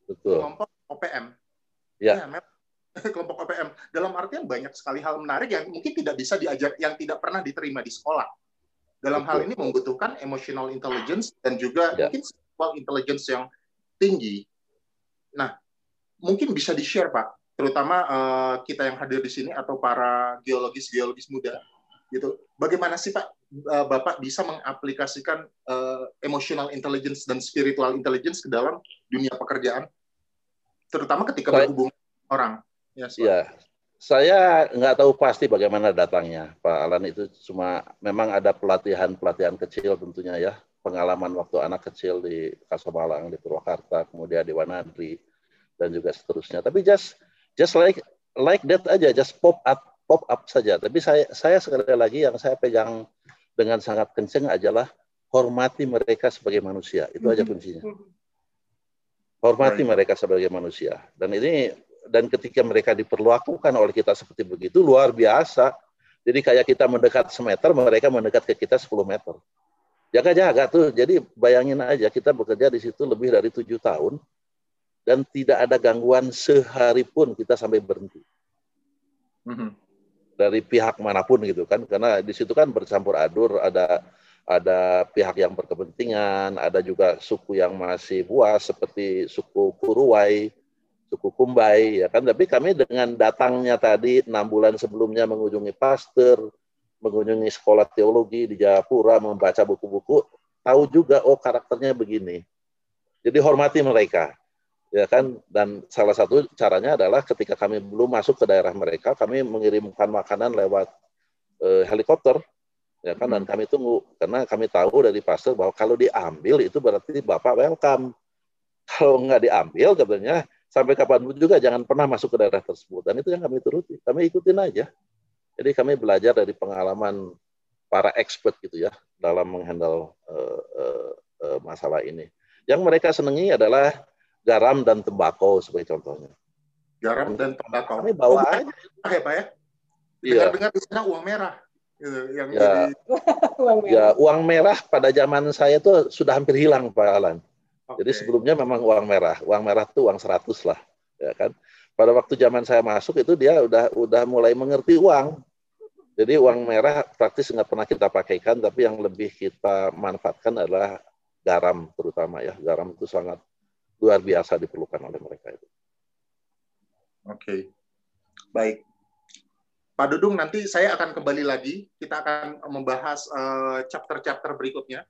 Betul. kelompok OPM. Yeah. Ya, kelompok OPM. Dalam artian banyak sekali hal menarik yang mungkin tidak bisa diajar, yang tidak pernah diterima di sekolah dalam Betul. hal ini membutuhkan emotional intelligence dan juga ya. mungkin sexual intelligence yang tinggi. Nah, mungkin bisa di-share Pak, terutama uh, kita yang hadir di sini atau para geologis-geologis muda gitu. Bagaimana sih Pak uh, Bapak bisa mengaplikasikan uh, emotional intelligence dan spiritual intelligence ke dalam dunia pekerjaan terutama ketika berhubungan orang? Ya, ya, saya nggak tahu pasti bagaimana datangnya Pak Alan. Itu cuma memang ada pelatihan-pelatihan kecil tentunya ya. Pengalaman waktu anak kecil di Kasomalang di Purwakarta kemudian di Wanadri dan juga seterusnya. Tapi just just like like that aja just pop up pop up saja. Tapi saya saya sekali lagi yang saya pegang dengan sangat kenceng adalah hormati mereka sebagai manusia. Itu aja kuncinya. Mm-hmm. hormati mereka sebagai manusia. Dan ini dan ketika mereka diperlakukan oleh kita seperti begitu luar biasa. Jadi kayak kita mendekat semeter, mereka mendekat ke kita 10 meter. Jaga-jaga tuh. Jadi bayangin aja kita bekerja di situ lebih dari tujuh tahun dan tidak ada gangguan sehari pun kita sampai berhenti. Mm-hmm. Dari pihak mana pun gitu kan, karena di situ kan bercampur adur, ada ada pihak yang berkepentingan, ada juga suku yang masih buas seperti suku Kuruwai, suku Kumbai ya kan? Tapi kami dengan datangnya tadi enam bulan sebelumnya mengunjungi pastor mengunjungi sekolah teologi di Jayapura membaca buku-buku tahu juga oh karakternya begini. Jadi hormati mereka ya kan? Dan salah satu caranya adalah ketika kami belum masuk ke daerah mereka kami mengirimkan makanan lewat eh, helikopter ya kan? Dan hmm. kami tunggu karena kami tahu dari pastor bahwa kalau diambil itu berarti bapak welcome. Kalau nggak diambil katanya sampai kapan pun juga jangan pernah masuk ke daerah tersebut. Dan itu yang kami turuti. Kami ikutin aja. Jadi kami belajar dari pengalaman para expert gitu ya dalam menghandle uh, uh, uh, masalah ini. Yang mereka senangi adalah garam dan tembakau sebagai contohnya. Garam dan tembakau. Kami bawa oh, aja. Ya, Pak ya? Iya. Dengar-dengar di uang merah. Gitu, yang ya. Jadi... uang merah. Ya, uang merah pada zaman saya itu sudah hampir hilang, Pak Alan. Okay. Jadi sebelumnya memang uang merah. Uang merah itu uang 100 lah, ya kan. Pada waktu zaman saya masuk itu dia udah udah mulai mengerti uang. Jadi uang merah praktis nggak pernah kita pakaikan, tapi yang lebih kita manfaatkan adalah garam terutama ya. Garam itu sangat luar biasa diperlukan oleh mereka itu. Oke, okay. baik. Pak Dudung, nanti saya akan kembali lagi. Kita akan membahas eh, chapter-chapter uh, berikutnya.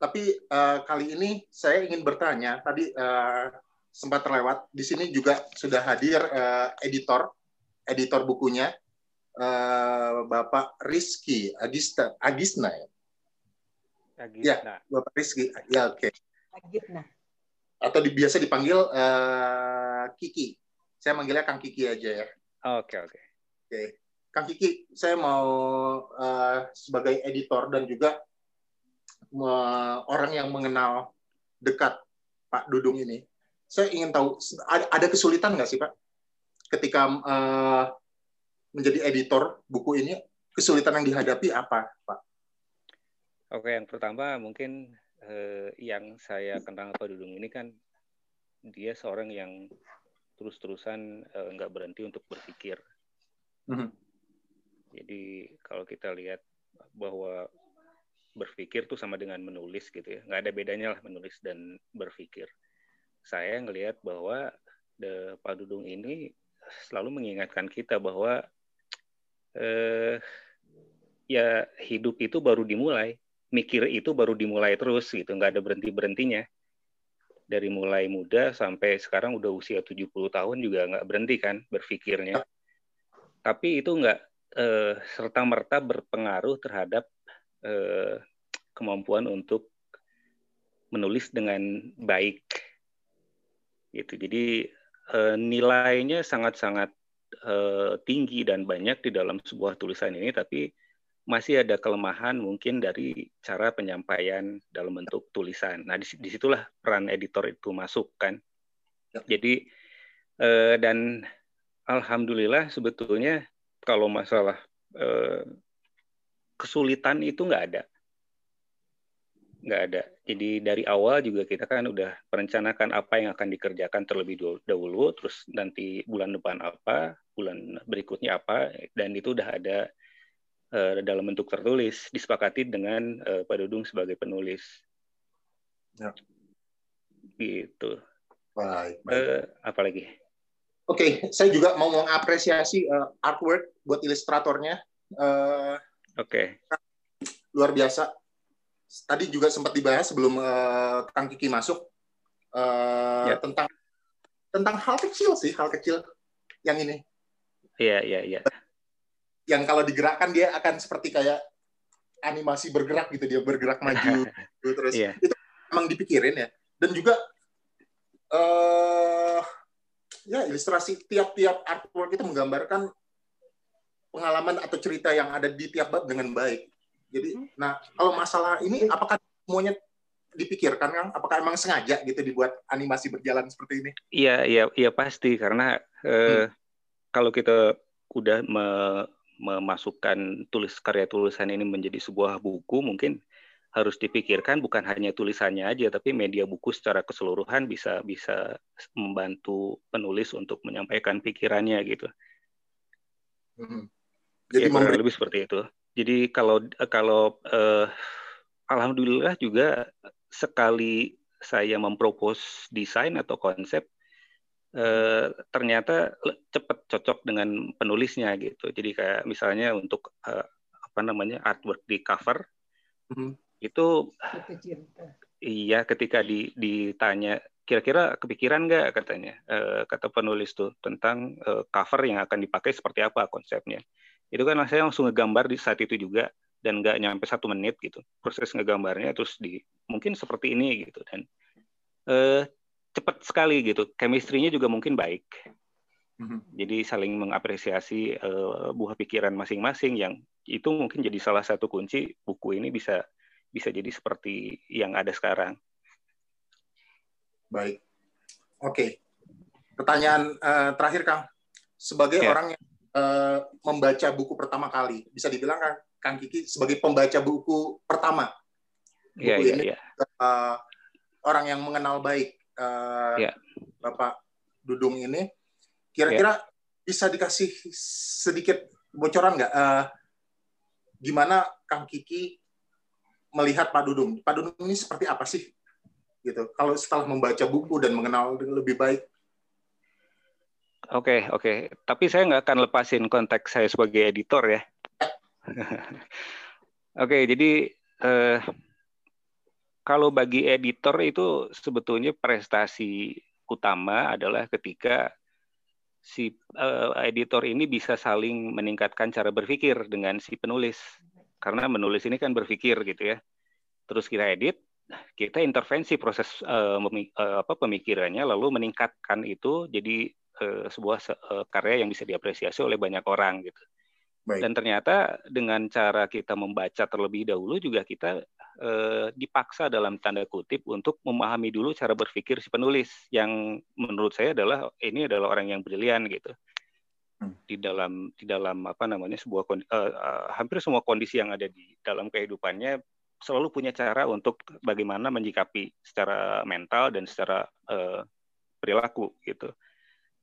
Tapi uh, kali ini saya ingin bertanya. Tadi uh, sempat terlewat. Di sini juga sudah hadir uh, editor, editor bukunya, uh, Bapak Rizky Agista, Agisna ya. Agisna. Ya, Bapak Rizky. Ya, oke. Okay. Agisna. Atau di, biasa dipanggil uh, Kiki. Saya manggilnya Kang Kiki aja ya. Oke, okay, oke. Okay. Oke. Okay. Kang Kiki, saya mau uh, sebagai editor dan juga orang yang mengenal dekat Pak Dudung ini, saya ingin tahu ada, kesulitan nggak sih Pak ketika uh, menjadi editor buku ini kesulitan yang dihadapi apa, Pak? Oke, yang pertama mungkin eh, yang saya kenal Pak Dudung ini kan dia seorang yang terus-terusan eh, nggak berhenti untuk berpikir. Mm-hmm. Jadi kalau kita lihat bahwa berpikir tuh sama dengan menulis gitu ya, nggak ada bedanya lah menulis dan berpikir. Saya ngelihat bahwa the Pak Dudung ini selalu mengingatkan kita bahwa eh, ya hidup itu baru dimulai, mikir itu baru dimulai terus gitu, nggak ada berhenti berhentinya. Dari mulai muda sampai sekarang udah usia 70 tahun juga nggak berhenti kan berpikirnya. Tapi itu nggak eh, serta merta berpengaruh terhadap eh, kemampuan untuk menulis dengan baik. Gitu. Jadi eh, nilainya sangat-sangat uh, tinggi dan banyak di dalam sebuah tulisan ini, tapi masih ada kelemahan mungkin dari cara penyampaian dalam bentuk tulisan. Nah, di situlah peran editor itu masuk kan. Ya. Jadi dan alhamdulillah sebetulnya kalau masalah kesulitan itu nggak ada nggak ada. Jadi dari awal juga kita kan udah merencanakan apa yang akan dikerjakan terlebih dahulu, terus nanti bulan depan apa, bulan berikutnya apa, dan itu udah ada uh, dalam bentuk tertulis, disepakati dengan uh, Pak Dudung sebagai penulis. Ya. Gitu. Baik. baik. Uh, apa lagi? Oke, okay, saya juga mau mengapresiasi uh, artwork buat ilustratornya. Uh, Oke. Okay. Luar biasa tadi juga sempat dibahas sebelum uh, Kang Kiki masuk uh, ya. tentang tentang hal kecil sih, hal kecil yang ini. Iya, iya, iya. Yang kalau digerakkan dia akan seperti kayak animasi bergerak gitu, dia bergerak maju gitu, terus yeah. itu emang dipikirin ya. Dan juga uh, ya ilustrasi tiap-tiap artwork itu menggambarkan pengalaman atau cerita yang ada di tiap bab dengan baik. Jadi, hmm. nah kalau masalah ini apakah semuanya dipikirkan kan? Apakah emang sengaja gitu dibuat animasi berjalan seperti ini? Iya, iya, iya pasti karena eh, hmm. kalau kita udah me memasukkan tulis karya tulisan ini menjadi sebuah buku, mungkin harus dipikirkan bukan hanya tulisannya aja, tapi media buku secara keseluruhan bisa bisa membantu penulis untuk menyampaikan pikirannya gitu. Hmm. Jadi ya, lebih seperti itu. Jadi kalau kalau uh, alhamdulillah juga sekali saya mempropos desain atau konsep uh, ternyata cepat cocok dengan penulisnya gitu. Jadi kayak misalnya untuk uh, apa namanya artwork di cover mm-hmm. itu iya ketika di, ditanya kira-kira kepikiran nggak katanya uh, kata penulis tuh tentang uh, cover yang akan dipakai seperti apa konsepnya itu kan saya langsung ngegambar di saat itu juga dan nggak nyampe satu menit gitu. Proses ngegambarnya terus di mungkin seperti ini gitu. Dan eh, cepat sekali gitu. Chemistry-nya juga mungkin baik. Mm-hmm. jadi saling mengapresiasi eh, buah pikiran masing-masing yang itu mungkin jadi salah satu kunci buku ini bisa bisa jadi seperti yang ada sekarang. Baik. Oke. Okay. pertanyaan uh, terakhir kang. Sebagai yeah. orang yang uh, membaca buku pertama kali? Bisa dibilang kan Kang Kiki sebagai pembaca buku pertama. Buku yeah, yeah, ini yeah. Uh, orang yang mengenal baik uh, yeah. Bapak Dudung ini. Kira-kira yeah. bisa dikasih sedikit bocoran nggak? Uh, gimana Kang Kiki melihat Pak Dudung? Pak Dudung ini seperti apa sih? Gitu. Kalau setelah membaca buku dan mengenal lebih baik Oke, okay, oke. Okay. Tapi saya nggak akan lepasin konteks saya sebagai editor ya. oke, okay, jadi eh, kalau bagi editor itu sebetulnya prestasi utama adalah ketika si eh, editor ini bisa saling meningkatkan cara berpikir dengan si penulis. Karena menulis ini kan berpikir gitu ya. Terus kita edit, kita intervensi proses uh, apa pemikirannya lalu meningkatkan itu jadi uh, sebuah uh, karya yang bisa diapresiasi oleh banyak orang gitu. Baik. Dan ternyata dengan cara kita membaca terlebih dahulu juga kita uh, dipaksa dalam tanda kutip untuk memahami dulu cara berpikir si penulis yang menurut saya adalah ini adalah orang yang brilian gitu hmm. di dalam di dalam apa namanya sebuah uh, hampir semua kondisi yang ada di dalam kehidupannya selalu punya cara untuk bagaimana menyikapi secara mental dan secara perilaku gitu.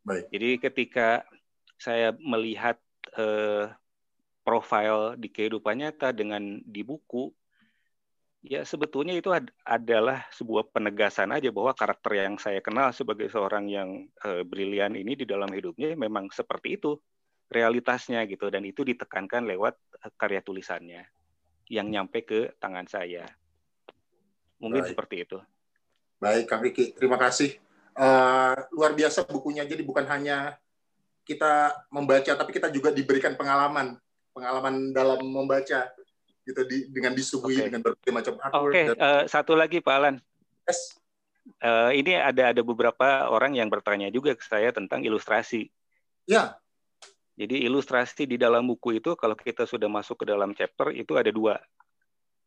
Baik. Jadi ketika saya melihat eh, profil di kehidupan nyata dengan di buku, ya sebetulnya itu ad adalah sebuah penegasan aja bahwa karakter yang saya kenal sebagai seorang yang eh, brilian ini di dalam hidupnya memang seperti itu realitasnya gitu dan itu ditekankan lewat eh, karya tulisannya yang nyampe ke tangan saya. Mungkin Baik. seperti itu. Baik, Kang Riki, terima kasih uh, luar biasa bukunya. Jadi bukan hanya kita membaca, tapi kita juga diberikan pengalaman, pengalaman dalam membaca gitu di, dengan disuguhi okay. dengan berbagai macam artwork. Oke, okay. dan... uh, satu lagi Pak Alan. Yes. Uh, ini ada ada beberapa orang yang bertanya juga ke saya tentang ilustrasi. Ya. Jadi ilustrasi di dalam buku itu kalau kita sudah masuk ke dalam chapter itu ada dua.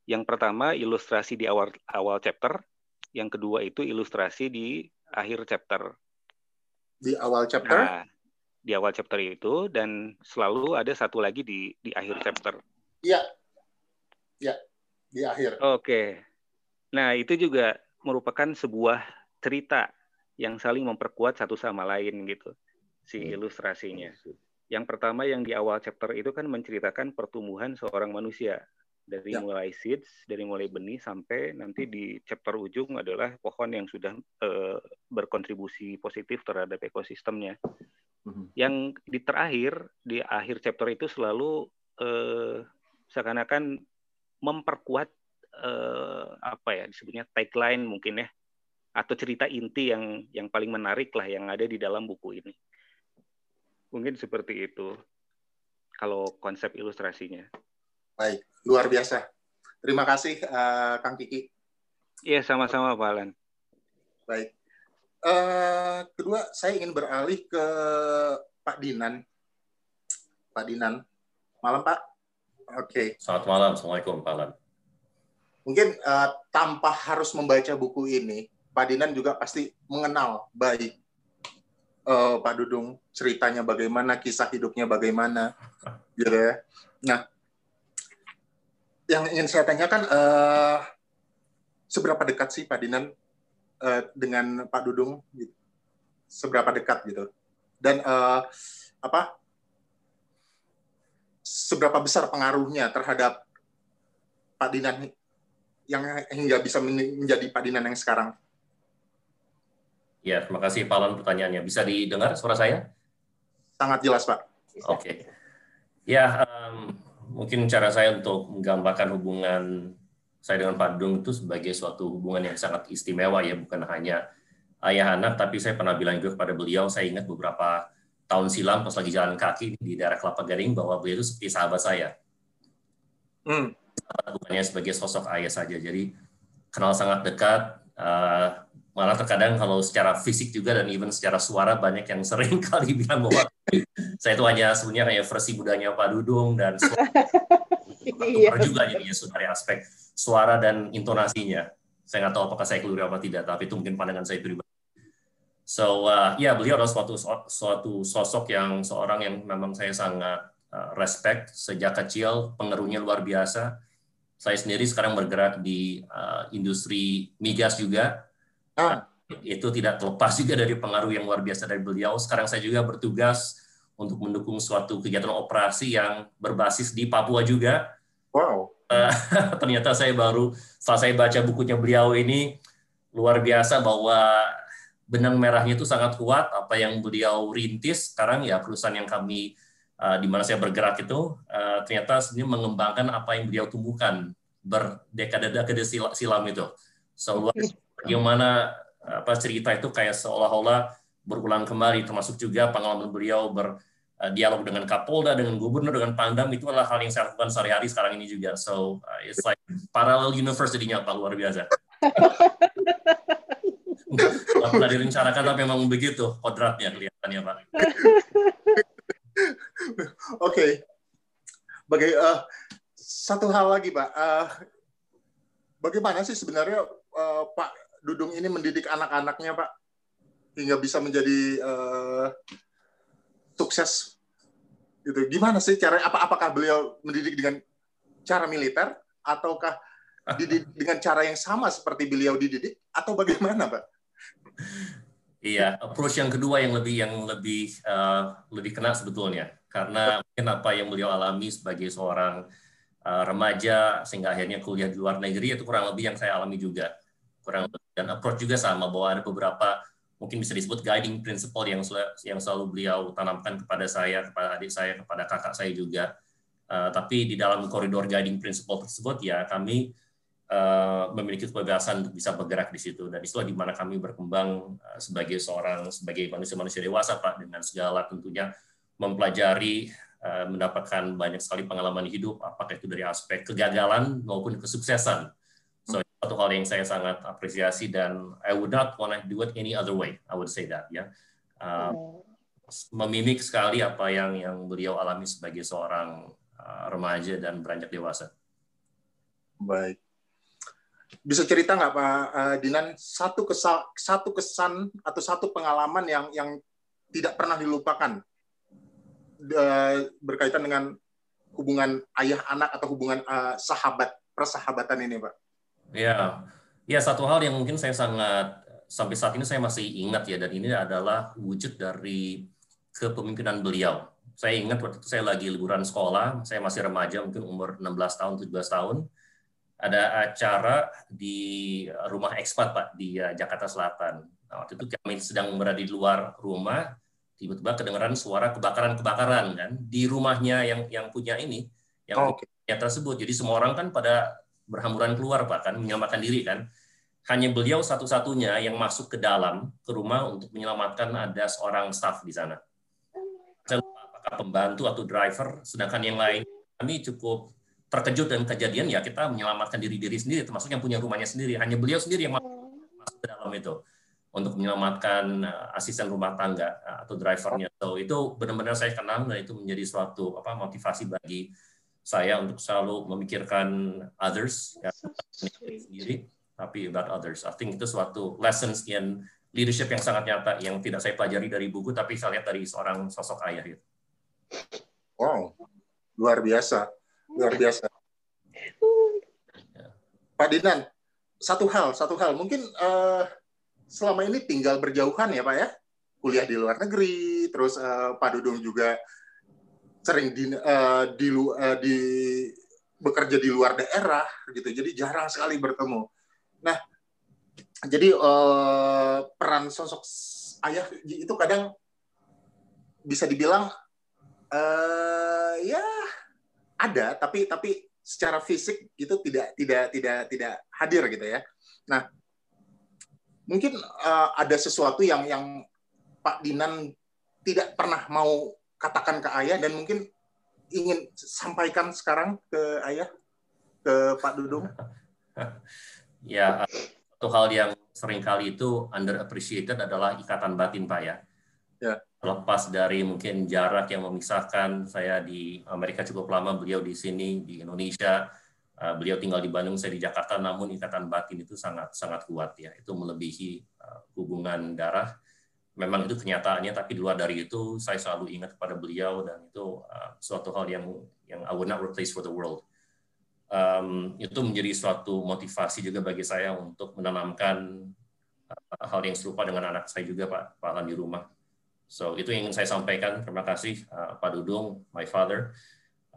Yang pertama ilustrasi di awal awal chapter, yang kedua itu ilustrasi di akhir chapter. Di awal chapter? Nah, di awal chapter itu dan selalu ada satu lagi di di akhir chapter. Iya. Iya, di akhir. Oke. Nah, itu juga merupakan sebuah cerita yang saling memperkuat satu sama lain gitu si hmm. ilustrasinya. Yang pertama yang di awal chapter itu kan menceritakan pertumbuhan seorang manusia dari ya. mulai seeds, dari mulai benih sampai nanti di chapter ujung adalah pohon yang sudah uh, berkontribusi positif terhadap ekosistemnya. Mm-hmm. Yang di terakhir di akhir chapter itu selalu uh, seakan-akan memperkuat uh, apa ya disebutnya tagline mungkin ya atau cerita inti yang yang paling menarik lah yang ada di dalam buku ini. Mungkin seperti itu kalau konsep ilustrasinya. Baik, luar biasa. Terima kasih, uh, Kang Kiki. Iya, sama-sama, Pak Alan. Baik. Uh, kedua, saya ingin beralih ke Pak Dinan. Pak Dinan. Malam, Pak. Oke. Okay. Selamat malam. Assalamualaikum, Pak Alan. Mungkin uh, tanpa harus membaca buku ini, Pak Dinan juga pasti mengenal baik uh, Pak Dudung ceritanya bagaimana, kisah hidupnya bagaimana, gitu ya. Nah, yang ingin saya tanyakan uh, seberapa dekat sih Pak Dinan uh, dengan Pak Dudung gitu. seberapa dekat gitu dan uh, apa seberapa besar pengaruhnya terhadap Pak Dinan yang hingga bisa menjadi Pak Dinan yang sekarang Ya, terima kasih Pak Alan pertanyaannya. Bisa didengar suara saya? Sangat jelas, Pak. Oke. Okay. Ya, mungkin cara saya untuk menggambarkan hubungan saya dengan Pak Dung itu sebagai suatu hubungan yang sangat istimewa ya, bukan hanya ayah anak, tapi saya pernah bilang juga kepada beliau, saya ingat beberapa tahun silam pas lagi jalan kaki di daerah Kelapa Gading bahwa beliau itu seperti sahabat saya. Hmm. Bukannya sebagai sosok ayah saja, jadi kenal sangat dekat, uh, malah terkadang kalau secara fisik juga dan even secara suara banyak yang sering kali bilang bahwa saya itu hanya sebenarnya kayak versi budanya Pak Dudung dan suara iya. juga jadinya dari aspek suara dan intonasinya. Saya nggak tahu apakah saya keliru apa tidak, tapi itu mungkin pandangan saya pribadi. So uh, ya yeah, beliau adalah suatu suatu sosok yang seorang yang memang saya sangat uh, respect sejak kecil, pengaruhnya luar biasa. Saya sendiri sekarang bergerak di uh, industri migas juga. Ah. Itu tidak terlepas juga dari pengaruh yang luar biasa dari beliau. Sekarang saya juga bertugas untuk mendukung suatu kegiatan operasi yang berbasis di Papua juga. Wow. Uh, ternyata saya baru setelah saya baca bukunya beliau ini luar biasa bahwa benang merahnya itu sangat kuat apa yang beliau rintis sekarang ya perusahaan yang kami uh, di mana saya bergerak itu uh, ternyata sebenarnya mengembangkan apa yang beliau tumbuhkan berdekade-dekade silam itu. So bagaimana apa cerita itu kayak seolah-olah berulang kembali termasuk juga pengalaman beliau berdialog uh, dengan Kapolda, dengan gubernur, dengan Pangdam itu adalah hal yang saya lakukan sehari-hari sekarang ini juga. So uh, it's like parallel universe jadinya Pak luar biasa. Nggak pernah direncanakan tapi memang begitu kodratnya kelihatannya Pak. Oke. Okay. Bagai uh, satu hal lagi Pak, uh, bagaimana sih sebenarnya uh, Pak Dudung ini mendidik anak-anaknya Pak. Hingga bisa menjadi uh, sukses. Gitu. Gimana sih cara apa apakah beliau mendidik dengan cara militer? Ataukah dididik dengan cara yang sama seperti beliau dididik? Atau bagaimana Pak? Iya, approach yang kedua yang lebih yang lebih uh, lebih kena sebetulnya. Karena mungkin apa yang beliau alami sebagai seorang uh, remaja sehingga akhirnya kuliah di luar negeri itu kurang lebih yang saya alami juga kurang dan approach juga sama bahwa ada beberapa mungkin bisa disebut guiding principle yang yang selalu beliau tanamkan kepada saya kepada adik saya kepada kakak saya juga. Uh, tapi di dalam koridor guiding principle tersebut ya kami Eh, memiliki kebebasan untuk bisa bergerak di situ. Dan itulah di mana kami berkembang uh, sebagai seorang sebagai manusia-manusia dewasa Pak dengan segala tentunya mempelajari uh, mendapatkan banyak sekali pengalaman hidup apakah itu dari aspek kegagalan maupun kesuksesan satu hal yang saya sangat apresiasi dan I would not want to do it any other way I would say that ya. Uh, memimik sekali apa yang yang beliau alami sebagai seorang uh, remaja dan beranjak dewasa. Baik. Bisa cerita nggak Pak uh, Dinan satu kesal, satu kesan atau satu pengalaman yang yang tidak pernah dilupakan uh, berkaitan dengan hubungan ayah anak atau hubungan uh, sahabat persahabatan ini Pak? Ya, ya satu hal yang mungkin saya sangat sampai saat ini saya masih ingat ya dan ini adalah wujud dari kepemimpinan beliau. Saya ingat waktu itu saya lagi liburan sekolah, saya masih remaja mungkin umur 16 tahun 17 tahun ada acara di rumah ekspat Pak di uh, Jakarta Selatan. Nah, waktu itu kami sedang berada di luar rumah, tiba-tiba kedengaran suara kebakaran-kebakaran kan di rumahnya yang yang punya ini, yang oh, punya tersebut. Jadi semua orang kan pada berhamburan keluar Pak kan menyelamatkan diri kan. Hanya beliau satu-satunya yang masuk ke dalam ke rumah untuk menyelamatkan ada seorang staff di sana. Saya apakah pembantu atau driver, sedangkan yang lain kami cukup terkejut dan kejadian ya kita menyelamatkan diri diri sendiri termasuk yang punya rumahnya sendiri hanya beliau sendiri yang masuk ke dalam itu untuk menyelamatkan uh, asisten rumah tangga uh, atau drivernya so itu benar-benar saya kenal dan itu menjadi suatu apa motivasi bagi saya untuk selalu memikirkan others ya sendiri tapi about others I think itu suatu lessons in leadership yang sangat nyata yang tidak saya pelajari dari buku tapi saya lihat dari seorang sosok ayah itu. Wow, luar biasa luar biasa. Pak Dinan, satu hal, satu hal. Mungkin uh, selama ini tinggal berjauhan ya Pak ya, kuliah di luar negeri, terus uh, Pak Dudung juga sering di, uh, di, uh, di bekerja di luar daerah gitu, jadi jarang sekali bertemu. Nah, jadi uh, peran sosok ayah itu kadang bisa dibilang uh, ya ada tapi tapi secara fisik itu tidak tidak tidak tidak hadir gitu ya. Nah, mungkin uh, ada sesuatu yang yang Pak Dinan tidak pernah mau katakan ke ayah dan mungkin ingin sampaikan sekarang ke ayah ke Pak Dudung. ya, satu hal yang sering kali itu underappreciated adalah ikatan batin Pak ya. Ya lepas dari mungkin jarak yang memisahkan saya di Amerika cukup lama, beliau di sini di Indonesia, uh, beliau tinggal di Bandung, saya di Jakarta, namun ikatan batin itu sangat sangat kuat ya, itu melebihi uh, hubungan darah memang itu kenyataannya tapi di luar dari itu saya selalu ingat kepada beliau dan itu uh, suatu hal yang yang I would not replace for the world. Um, itu menjadi suatu motivasi juga bagi saya untuk menanamkan uh, hal yang serupa dengan anak saya juga Pak Pak di rumah. So itu yang ingin saya sampaikan. Terima kasih uh, Pak Dudung my father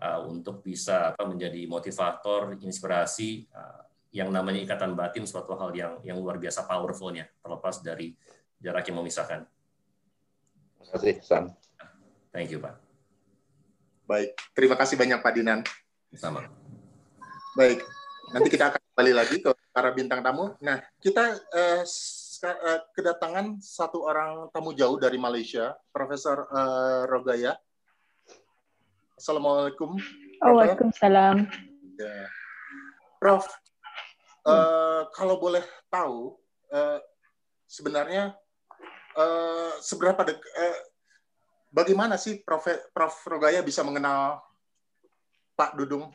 uh, untuk bisa apa, menjadi motivator inspirasi uh, yang namanya ikatan batin suatu hal yang yang luar biasa powerfulnya terlepas dari jarak yang memisahkan. Terima kasih, Sam. Thank you, Pak. Baik, terima kasih banyak Pak Dinan. Sama. Baik, nanti kita akan kembali lagi ke para bintang tamu. Nah, kita eh, eh, kedatangan satu orang tamu jauh dari Malaysia, Profesor eh, Rogaya. Assalamualaikum. Oh, Waalaikumsalam. Ya. Prof, eh, kalau boleh tahu, eh, sebenarnya uh, seberapa dek, uh, bagaimana sih Prof. Prof. Rogaya bisa mengenal Pak Dudung?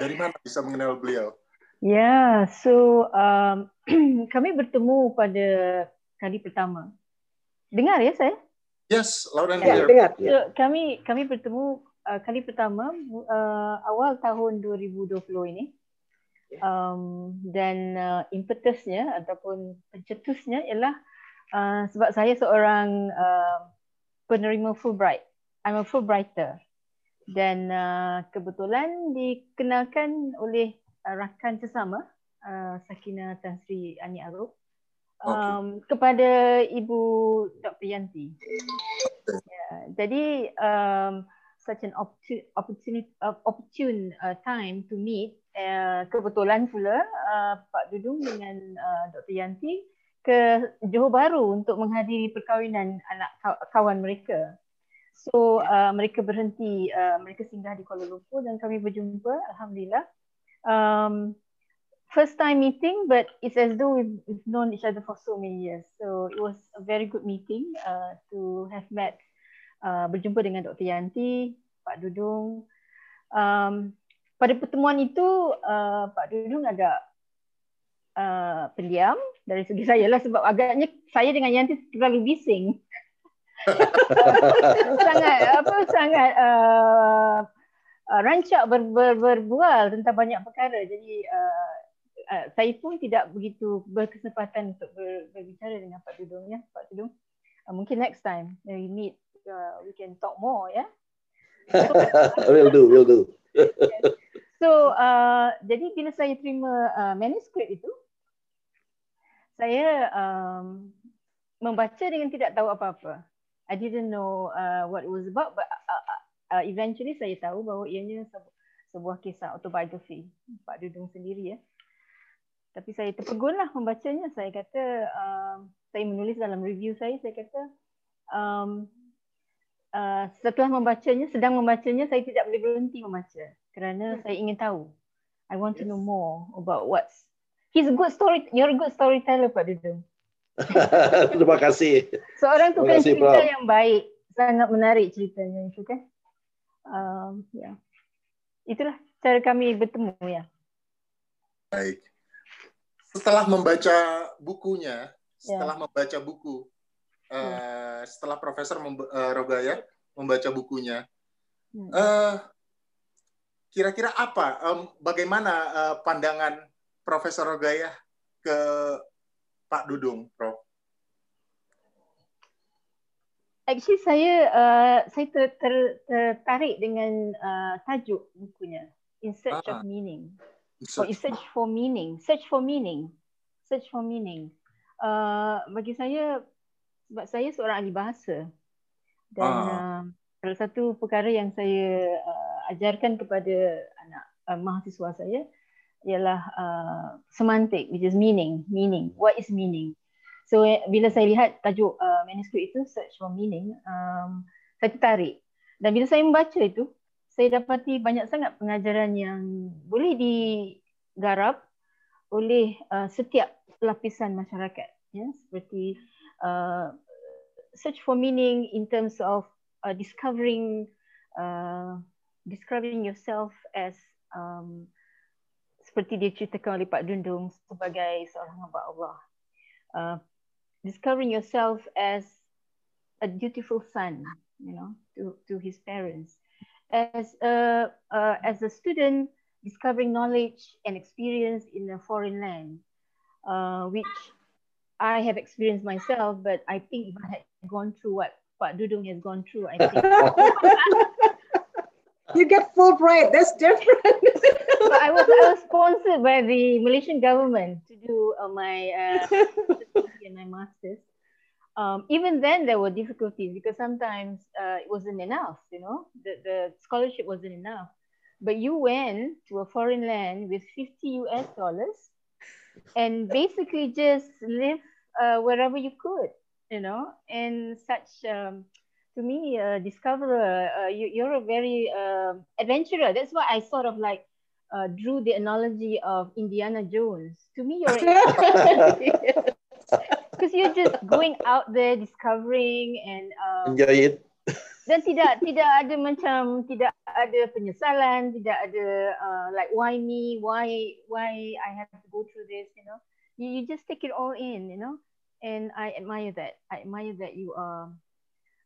Dari mana bisa mengenal beliau? Ya, yeah, so um, kami bertemu pada kali pertama. Dengar ya saya? Yes, loud and ya, clear. Dengar. So, kami kami bertemu uh, kali pertama uh, awal tahun 2020 ini um, dan uh, impetusnya ataupun pencetusnya ialah uh, sebab saya seorang uh, penerima Fulbright. I'm a Fulbrighter. Dan uh, kebetulan dikenalkan oleh uh, rakan sesama uh, Sakina Tan Sri Ani Arub um, okay. kepada Ibu Dr. Yanti. Yeah. Jadi um, such an opportunity opportune uh, time to meet uh, kebetulan pula uh, Pak Dudung dengan uh, Dr. Yanti ke Johor Bahru untuk menghadiri perkahwinan anak kawan mereka. So uh, mereka berhenti, uh, mereka singgah di Kuala Lumpur dan kami berjumpa, Alhamdulillah. Um, first time meeting, but it's as though we've, we've known each other for so many years. So it was a very good meeting uh, to have met, uh, berjumpa dengan Dr. Yanti, Pak Dudung. Um, pada pertemuan itu uh, Pak Dudung agak uh, pendiam. Dari segi saya lah sebab agaknya saya dengan Yanti terlalu bising. sangat apa sangat uh, uh, rancak ber, ber, berbual tentang banyak perkara. Jadi uh, uh, saya pun tidak begitu berkesempatan untuk ber, berbicara dengan Pak Dudung ya Pak Dudung. Uh, mungkin next time when we meet uh, we can talk more ya. Yeah? will do will do So uh, jadi bila saya terima uh, manuskrip itu, saya um, membaca dengan tidak tahu apa-apa. I didn't know uh, what it was about, but uh, uh, uh eventually saya tahu bahawa ianya sebu- sebuah kisah autobiografi Pak Dudung sendiri ya. Tapi saya terpegunlah membacanya. Saya kata, um, saya menulis dalam review saya, saya kata, um, uh, setelah membacanya, sedang membacanya, saya tidak boleh berhenti membaca kerana saya ingin tahu. I want to know more about what's. He's a good story. You're a good storyteller, Pak Dudung. Terima kasih. Seorang tukang cerita Prof. yang baik, sangat menarik ceritanya itu kan. Um, ya, itulah cara kami bertemu ya. Baik. Setelah membaca bukunya, setelah ya. membaca buku, uh, setelah Profesor uh, Rogaya membaca bukunya, uh, kira-kira apa, um, bagaimana uh, pandangan Profesor Rogaya ke Pak Dudung, Prof? Actually saya uh, saya ter, ter, tertarik dengan uh, tajuk bukunya In Search ah. of Meaning. Search. Oh, in search for meaning, search for meaning, search for meaning. Uh, bagi saya, sebab saya seorang ahli bahasa dan ah. uh, salah satu perkara yang saya uh, ajarkan kepada anak uh, mahasiswa saya ialah uh, semantik which is meaning meaning. What is meaning? So eh, bila saya lihat tajuk uh, manuskrip itu search for meaning um, saya tertarik. Dan bila saya membaca itu saya dapati banyak sangat pengajaran yang boleh digarap oleh uh, setiap lapisan masyarakat ya. Seperti uh, search for meaning in terms of uh, discovering uh, describing yourself as um, seperti dia ceritakan oleh Pak Dundung sebagai seorang hamba Allah. Uh, discovering yourself as a dutiful son, you know, to, to his parents. As a, uh, as a student, discovering knowledge and experience in a foreign land, uh, which I have experienced myself, but I think if I had gone through what Pak Dudung has gone through, I think. you get Fulbright, that's different. I was I was sponsored by the Malaysian government to do uh, my uh, and my masters. Um, even then, there were difficulties because sometimes uh, it wasn't enough. You know, the the scholarship wasn't enough. But you went to a foreign land with 50 US dollars and basically just live uh, wherever you could, you know, and such. Um, to me, uh, discoverer, uh, you, are a very uh, adventurer. That's why I sort of like uh, drew the analogy of Indiana Jones. To me, you're because you're just going out there discovering and um, enjoy it. dan tidak tidak ada macam tidak ada penyesalan, tidak ada uh, like why me, why why I have to go through this, you know. You, you just take it all in, you know. And I admire that. I admire that you are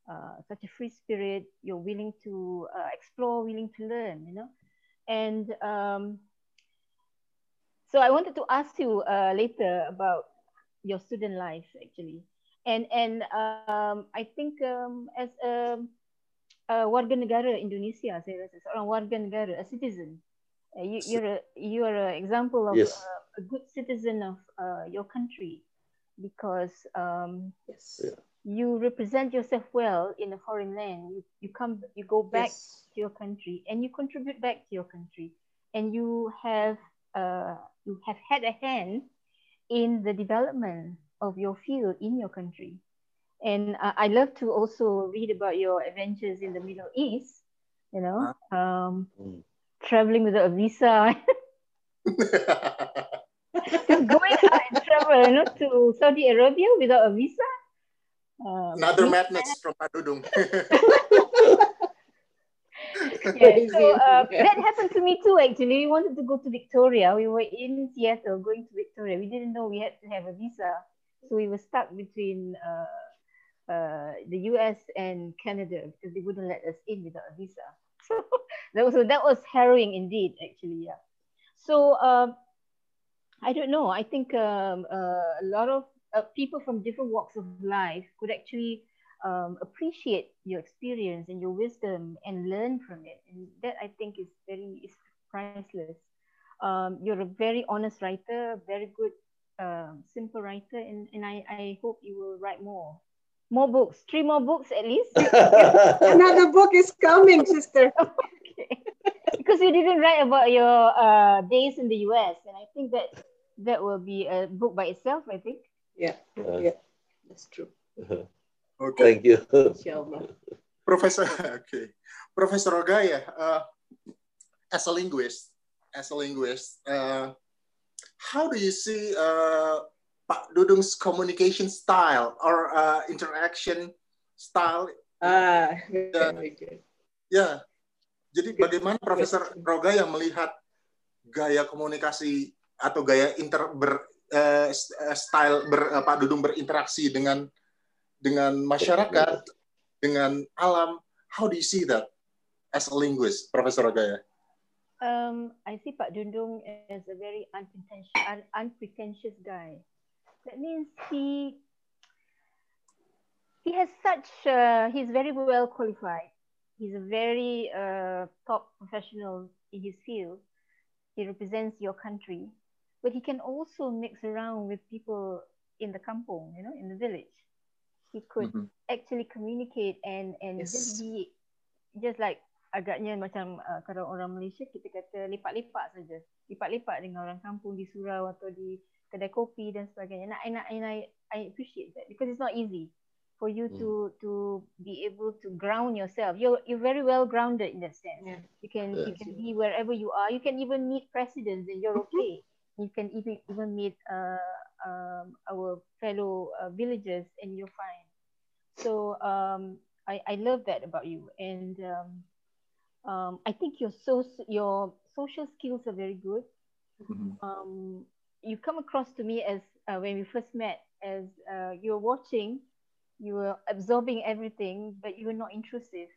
uh, such a free spirit. You're willing to uh, explore, willing to learn, you know. And um, so I wanted to ask you uh, later about your student life, actually. And and um, I think um, as a, a warga negara Indonesia, saya rasa seorang warga negara, a citizen, uh, you, you're a you are an example of yes. a, a good citizen of uh, your country because um, yes. Yeah you represent yourself well in a foreign land. You, you come you go back yes. to your country and you contribute back to your country. And you have uh, you have had a hand in the development of your field in your country. And uh, i love to also read about your adventures in the middle east you know um, mm. traveling without a visa. Just going out and travel you know to saudi arabia without a visa um, Another madness from Padudung. yeah, so uh, that happened to me too. Actually, we wanted to go to Victoria. We were in Seattle going to Victoria. We didn't know we had to have a visa, so we were stuck between uh, uh, the U.S. and Canada because they wouldn't let us in without a visa. So that was that was harrowing indeed. Actually, yeah. So um, I don't know. I think um, uh, a lot of uh, people from different walks of life could actually um, appreciate your experience and your wisdom and learn from it. And that I think is very is priceless. Um, you're a very honest writer, very good, uh, simple writer, and, and I, I hope you will write more. More books, three more books at least. Another book is coming, sister. okay. Because you didn't write about your uh, days in the US, and I think that that will be a book by itself, I think. Yeah, uh, yeah, that's true. Okay. Thank you. Professor, okay. Professor Rogaya, uh, as a linguist, as a linguist, uh, how do you see uh, Pak Dudung's communication style or uh, interaction style? Ah, very good. Ya, jadi bagaimana Profesor Rogaya melihat gaya komunikasi atau gaya inter ber, uh, style ber, Pak Dudung berinteraksi dengan dengan masyarakat, dengan alam. How do you see that as a linguist, Professor Ragaya? Um, I see Pak Dudung as a very unpretentious, un unpretentious guy. That means he he has such. Uh, he's very well qualified. He's a very uh, top professional in his field. He represents your country but he can also mix around with people in the kampung, you know, in the village. He could mm-hmm. actually communicate and and yes. just be just like agaknya macam uh, kalau orang Malaysia kita kata lipat-lipat saja. Lipat-lipat dengan orang kampung di surau atau di kedai kopi dan sebagainya. And I, and I, I appreciate that because it's not easy for you mm. to to be able to ground yourself. You're you're very well grounded in that sense. Yeah. You can yes. you can be wherever you are. You can even meet presidents and you're okay you can even even meet uh, um, our fellow uh, villagers and you're fine. So um, I, I love that about you, and um, um, I think your so your social skills are very good. Mm-hmm. Um, you come across to me as uh, when we first met, as uh, you were watching, you were absorbing everything, but you were not intrusive.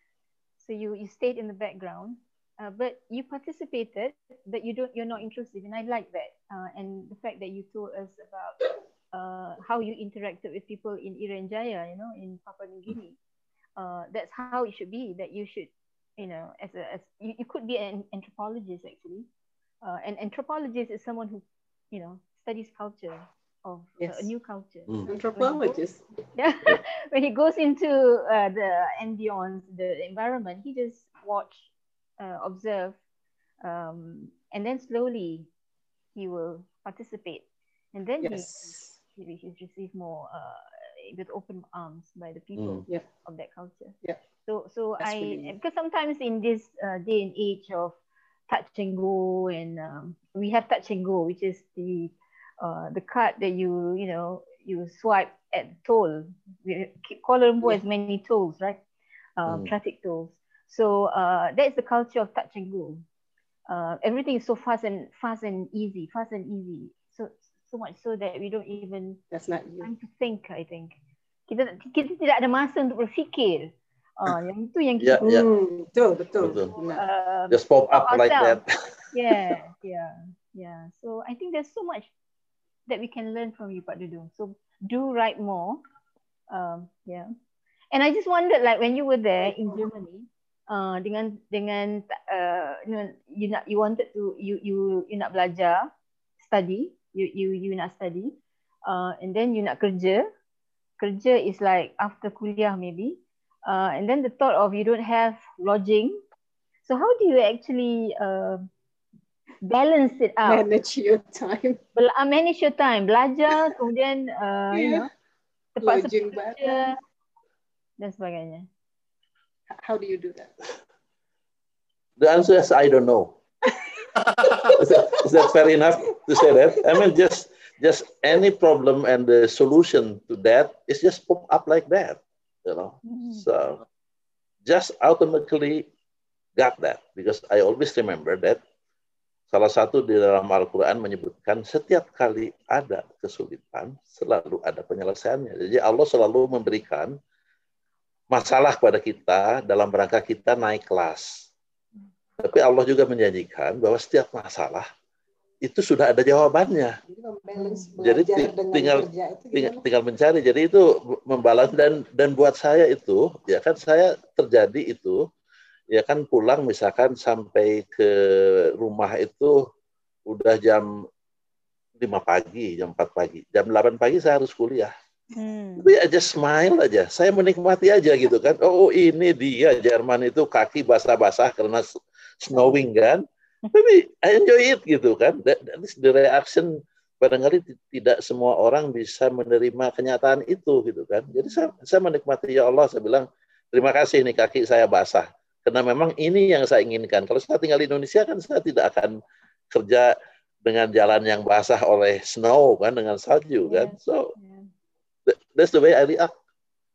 So you you stayed in the background, uh, but you participated, but you don't. You're not intrusive, and I like that. Uh, and the fact that you told us about uh, how you interacted with people in Irian Jaya, you know, in Papua New Guinea. Uh, that's how it should be. That you should, you know, as a as you, you could be an anthropologist actually. Uh, an anthropologist is someone who, you know, studies culture of yes. a new culture. Mm. Anthropologist. yeah, when he goes into uh, the ambience, the environment, he just watch, uh, observe, um, and then slowly he will participate, and then yes. he he's received more uh, with open arms by the people mm. of that culture. Yeah. So so That's I really because sometimes in this uh, day and age of touch and go and um, we have touch and go, which is the uh, the card that you you know you swipe at toll. We Kuala Lumpur yeah. has many tolls, right? Um, mm. Traffic tolls. So uh, that is the culture of touch and go. Uh, everything is so fast and fast and easy, fast and easy. So so much so that we don't even That's not you. time to think. I think kita kita tidak ada masa untuk berfikir. Uh, yang itu yang kita yeah, yeah. Hmm, betul betul. betul. Uh, Just pop up like that. yeah, yeah, yeah. So I think there's so much that we can learn from you, Pak Dudung. So do write more. Um, yeah. And I just wondered, like when you were there in Germany, uh, dengan dengan uh, you know, you nak you wanted to you you you nak belajar, study, you you you nak study, uh, and then you nak kerja. Kerja is like after kuliah maybe, uh, and then the thought of you don't have lodging. So how do you actually uh, balance it out. Manage your time. Bel- uh, manage your time. Belajar, kemudian uh, yeah. you know, terpaksa bekerja dan sebagainya. How do you do that? The answer is I don't know. is, that, is that fair enough to say that? I mean, just just any problem and the solution to that is just pop up like that, you know. Mm. So just automatically got that because I always remember that Salah satu di dalam Al-Quran menyebutkan setiap kali ada kesulitan, selalu ada penyelesaiannya. Jadi Allah selalu memberikan masalah kepada kita dalam rangka kita naik kelas. Tapi Allah juga menjanjikan bahwa setiap masalah itu sudah ada jawabannya. Jadi tinggal tinggal, tinggal mencari. Jadi itu membalas dan dan buat saya itu ya kan saya terjadi itu ya kan pulang misalkan sampai ke rumah itu udah jam 5 pagi, jam 4 pagi. Jam 8 pagi saya harus kuliah. Hmm. Tapi aja smile aja. Saya menikmati aja gitu kan. Oh ini dia Jerman itu kaki basah-basah karena snowing kan. Tapi I enjoy it gitu kan. That, that is the reaction barangkali tidak semua orang bisa menerima kenyataan itu gitu kan. Jadi saya, saya menikmati ya Allah saya bilang terima kasih nih kaki saya basah karena memang ini yang saya inginkan. Kalau saya tinggal di Indonesia kan saya tidak akan kerja dengan jalan yang basah oleh snow kan, dengan salju yeah. kan. So yeah. That's the way I react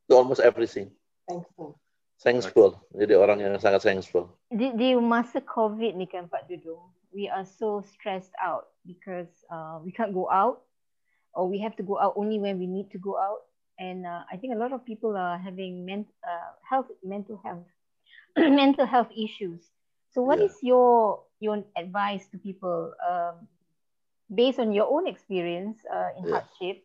to almost everything. Thankful. Thankful. Jadi orang yang sangat thankful. Di, di masa COVID ni kan Pak Dudung, we are so stressed out because uh, we can't go out or we have to go out only when we need to go out. And uh, I think a lot of people are having ment- uh, health, mental health mental health issues. So, what yeah. is your your advice to people um, based on your own experience uh, in yeah. hardship?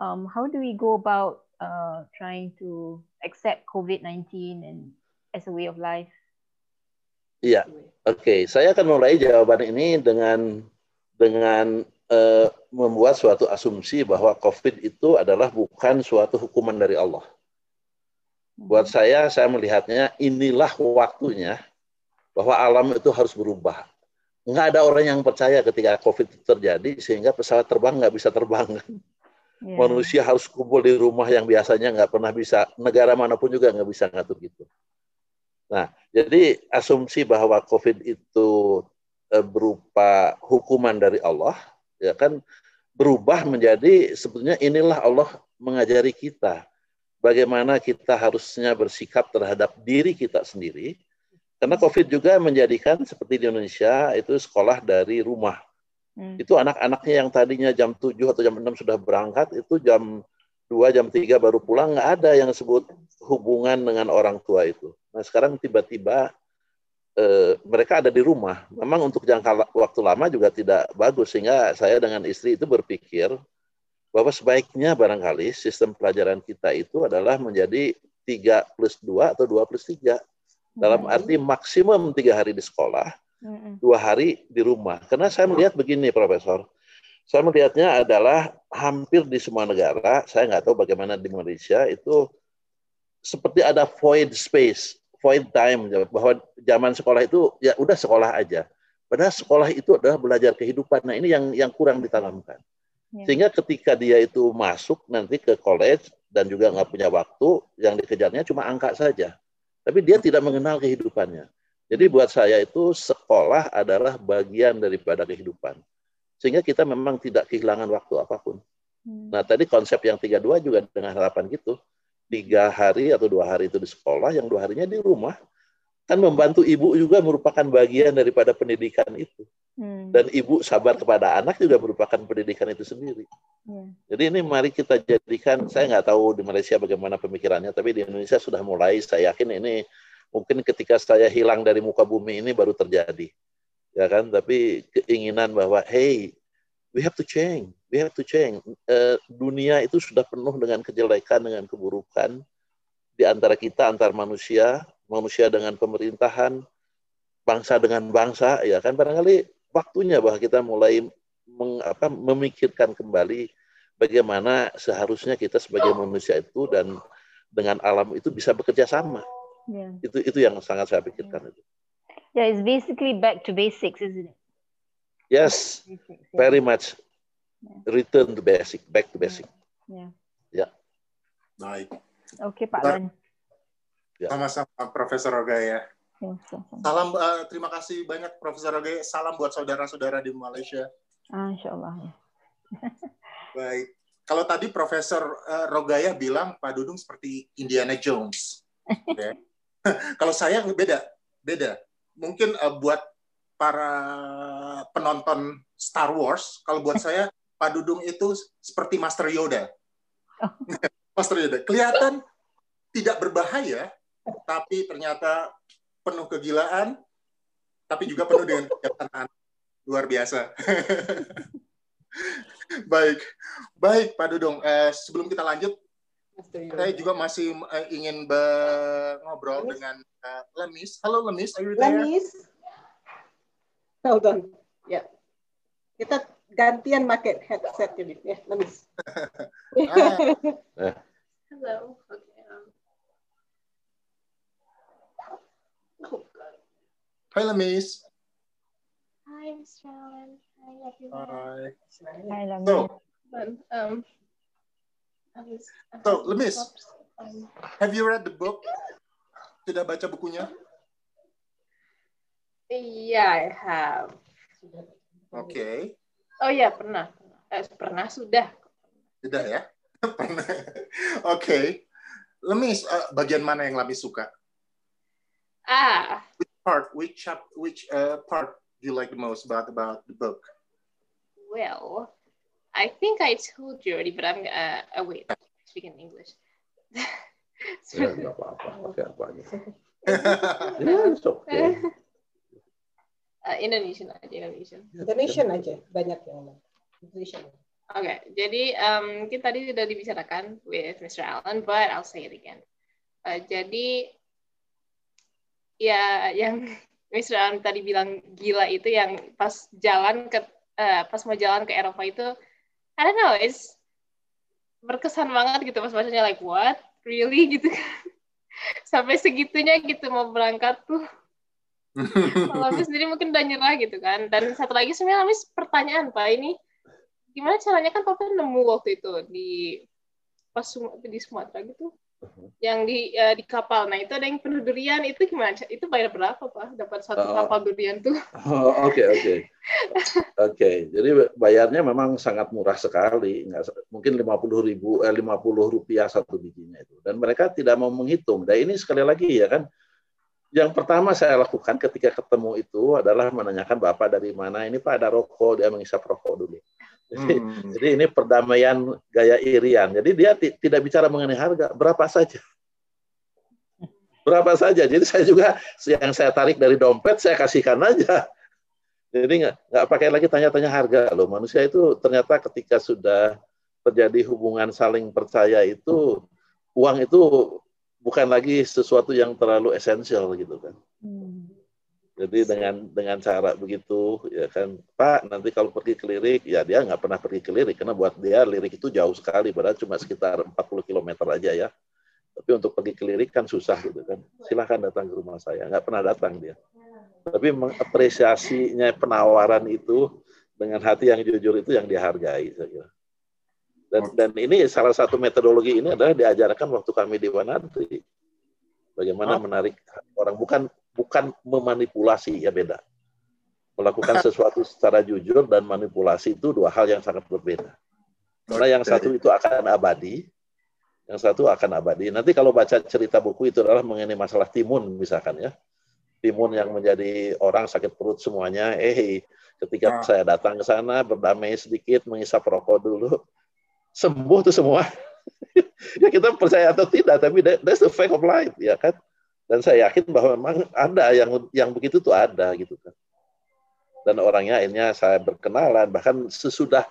Um, how do we go about uh, trying to accept COVID nineteen and as a way of life? Iya, oke. Okay. Saya akan mulai jawaban ini dengan dengan uh, membuat suatu asumsi bahwa COVID itu adalah bukan suatu hukuman dari Allah. Buat saya, saya melihatnya inilah waktunya bahwa alam itu harus berubah. Nggak ada orang yang percaya ketika COVID terjadi sehingga pesawat terbang nggak bisa terbang. Yeah. Manusia harus kumpul di rumah yang biasanya nggak pernah bisa, negara mana pun juga nggak bisa ngatur gitu. Nah, jadi asumsi bahwa COVID itu e, berupa hukuman dari Allah, ya kan berubah menjadi sebetulnya inilah Allah mengajari kita bagaimana kita harusnya bersikap terhadap diri kita sendiri. Karena COVID juga menjadikan seperti di Indonesia itu sekolah dari rumah. Hmm. Itu anak-anaknya yang tadinya jam 7 atau jam 6 sudah berangkat, itu jam 2, jam 3 baru pulang, nggak ada yang sebut hubungan dengan orang tua itu. Nah sekarang tiba-tiba eh, mereka ada di rumah. Memang untuk jangka waktu lama juga tidak bagus, sehingga saya dengan istri itu berpikir bahwa sebaiknya barangkali sistem pelajaran kita itu adalah menjadi 3 plus 2 atau 2 plus 3. Dalam hmm. arti maksimum tiga hari di sekolah, dua hari di rumah. Karena saya melihat begini, Profesor. Saya melihatnya adalah hampir di semua negara, saya nggak tahu bagaimana di Indonesia, itu seperti ada void space, void time, bahwa zaman sekolah itu ya udah sekolah aja. Padahal sekolah itu adalah belajar kehidupan. Nah ini yang yang kurang ditanamkan. Ya. Sehingga ketika dia itu masuk nanti ke college dan juga nggak punya waktu, yang dikejarnya cuma angka saja. Tapi dia tidak mengenal kehidupannya. Jadi buat saya itu sekolah adalah bagian daripada kehidupan. Sehingga kita memang tidak kehilangan waktu apa pun. Hmm. Nah tadi konsep yang tiga dua juga dengan harapan gitu. Tiga hari atau dua hari itu di sekolah, yang dua harinya di rumah. Kan membantu ibu juga merupakan bagian daripada pendidikan itu. Hmm. Dan ibu sabar kepada anak juga merupakan pendidikan itu sendiri. Hmm. Jadi ini mari kita jadikan, saya nggak tahu di Malaysia bagaimana pemikirannya, tapi di Indonesia sudah mulai, saya yakin ini mungkin ketika saya hilang dari muka bumi ini baru terjadi. Ya kan, tapi keinginan bahwa, hey, we have to change, we have to change. Uh, dunia itu sudah penuh dengan kejelekan, dengan keburukan di antara kita, antar manusia, manusia dengan pemerintahan, bangsa dengan bangsa, ya kan barangkali waktunya bahwa kita mulai meng, apa, memikirkan kembali bagaimana seharusnya kita sebagai manusia itu dan dengan alam itu bisa bekerja sama. Yeah. Itu itu yang sangat saya pikirkan itu. Yeah, it's basically back to basics, isn't it? Yes, basics, yeah. very much. Yeah. Return to basic, back to basic. Yeah. Ya. Yeah. Baik. Oke, okay, Pak Lan. Ya. Sama-sama Profesor Rogaya. Salam uh, terima kasih banyak Profesor Roge. Salam buat saudara-saudara di Malaysia. Ah, insya Allah. Ya. Baik. Kalau tadi Profesor uh, Rogaya bilang Pak Dudung seperti Indiana Jones. Okay. Kalau saya beda, beda. Mungkin uh, buat para penonton Star Wars, kalau buat saya Pak Dudung itu seperti Master Yoda. Master Yoda. Kelihatan tidak berbahaya, tapi ternyata penuh kegilaan, tapi juga penuh dengan kebijaksanaan. Luar biasa. baik, baik Pak Dudung. Eh, sebelum kita lanjut, saya juga masih uh, ingin ngobrol Lemis. dengan uh, Lemis. Halo Lemis, are you there? Lemis. Hold on. Ya. Yeah. Kita gantian pakai headset jadi ya, Lemis. ah. Hello. Okay. Hi, Lamis. Hi, Mr. Allen. Hi, everyone. Hi. Hi, Lamis. So, um, so Lamis, have you read the book? Sudah baca bukunya? Iya, yeah, I have. Oke. Okay. Oh ya, pernah. Eh, pernah sudah. Sudah ya? pernah. Oke. Okay. Lemis, uh, bagian mana yang Lemis suka? Ah, part, which chap, which uh, part do you like the most about about the book? Well, I think I told you already, but I'm uh, oh wait, speaking English. so, yeah, it's okay. Uh, Indonesian aja, Indonesian. Indonesian aja, banyak yang Indonesian. Oke, okay, jadi um, kita tadi sudah dibicarakan with Mr. Allen, but I'll say it again. Uh, jadi ya yang Mr. tadi bilang gila itu yang pas jalan ke uh, pas mau jalan ke Eropa itu I don't know it's berkesan banget gitu pas bacanya like what? Really? Gitu kan. Sampai segitunya gitu mau berangkat tuh. Kalau sendiri mungkin udah nyerah gitu kan. Dan satu lagi sebenarnya Amis pertanyaan pak ini gimana caranya kan papa nemu waktu itu di pas di Sumatera gitu yang di uh, di kapal. Nah itu ada yang penuh durian itu gimana? Itu bayar berapa pak? Dapat satu uh, kapal durian tuh? Oke oke oke. Jadi bayarnya memang sangat murah sekali. Nggak, mungkin lima puluh ribu eh, lima puluh rupiah satu bijinya itu. Dan mereka tidak mau menghitung. Dan ini sekali lagi ya kan Yang pertama saya lakukan ketika ketemu itu adalah menanyakan Bapak dari mana. Ini Pak ada rokok, dia mengisap rokok dulu. Jadi, hmm. jadi ini perdamaian gaya irian. Jadi dia tidak bicara mengenai harga, berapa saja. Berapa saja. Jadi saya juga yang saya tarik dari dompet saya kasihkan aja. Jadi nggak nggak pakai lagi tanya-tanya harga loh. Manusia itu ternyata ketika sudah terjadi hubungan saling percaya itu uang itu bukan lagi sesuatu yang terlalu esensial gitu kan. Hmm. Jadi dengan dengan cara begitu ya kan Pak nanti kalau pergi ke lirik ya dia nggak pernah pergi ke lirik karena buat dia lirik itu jauh sekali padahal cuma sekitar 40 km aja ya. Tapi untuk pergi ke lirik kan susah gitu kan. Silahkan datang ke rumah saya. Nggak pernah datang dia. Tapi mengapresiasinya penawaran itu dengan hati yang jujur itu yang dihargai saya kira. Dan, dan ini salah satu metodologi ini adalah diajarkan waktu kami di Wanadri. Bagaimana menarik orang bukan bukan memanipulasi ya beda. Melakukan sesuatu secara jujur dan manipulasi itu dua hal yang sangat berbeda. Karena yang satu itu akan abadi, yang satu akan abadi. Nanti kalau baca cerita buku itu adalah mengenai masalah timun misalkan ya. Timun yang menjadi orang sakit perut semuanya, eh ketika nah. saya datang ke sana berdamai sedikit mengisap rokok dulu, sembuh tuh semua. ya kita percaya atau tidak, tapi that's the fact of life, ya kan? Dan saya yakin bahwa memang ada yang yang begitu tuh ada gitu kan. Dan orangnya akhirnya saya berkenalan, bahkan sesudah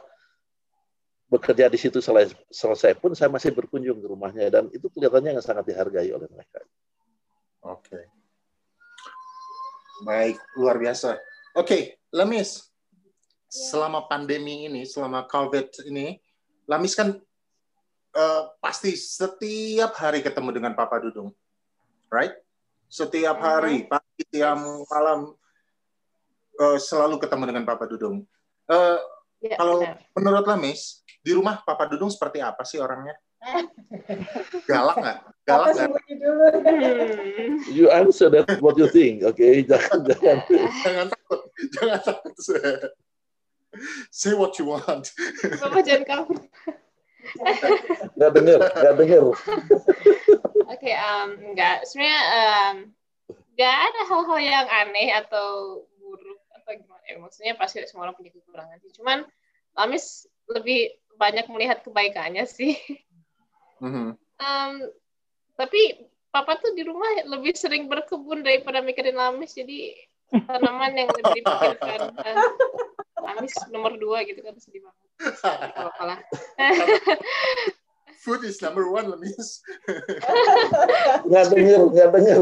bekerja di situ selesai, selesai pun saya masih berkunjung ke rumahnya dan itu kelihatannya yang sangat dihargai oleh mereka. Oke. Okay. Baik, luar biasa. Oke, okay, Lemis. Selama pandemi ini, selama COVID ini, Lamis kan uh, pasti setiap hari ketemu dengan Papa Dudung, right? Setiap hari, pagi, siang, malam, uh, selalu ketemu dengan Papa Dudung. Uh, ya, kalau benar. menurut Lamis, di rumah Papa Dudung seperti apa sih orangnya? Galak nggak? Galak nggak? You answer that what you think, oke? Okay? Jangan, jangan. jangan takut, jangan takut. Say what you want. Bapak jangan kabur. Gak denger, gak denger. Oke, okay, um, enggak. Sebenarnya um, nggak ada hal-hal yang aneh atau buruk atau gimana. Ya, maksudnya pasti semua orang punya kekurangan sih. Cuman Lamis lebih banyak melihat kebaikannya sih. Mm-hmm. Um, tapi Papa tuh di rumah lebih sering berkebun daripada mikirin Lamis. Jadi tanaman yang lebih dipikirkan. Amis nomor dua gitu kan sedih banget. Kalau kalah. Food is number one, Lemis. nggak denger, nggak denger.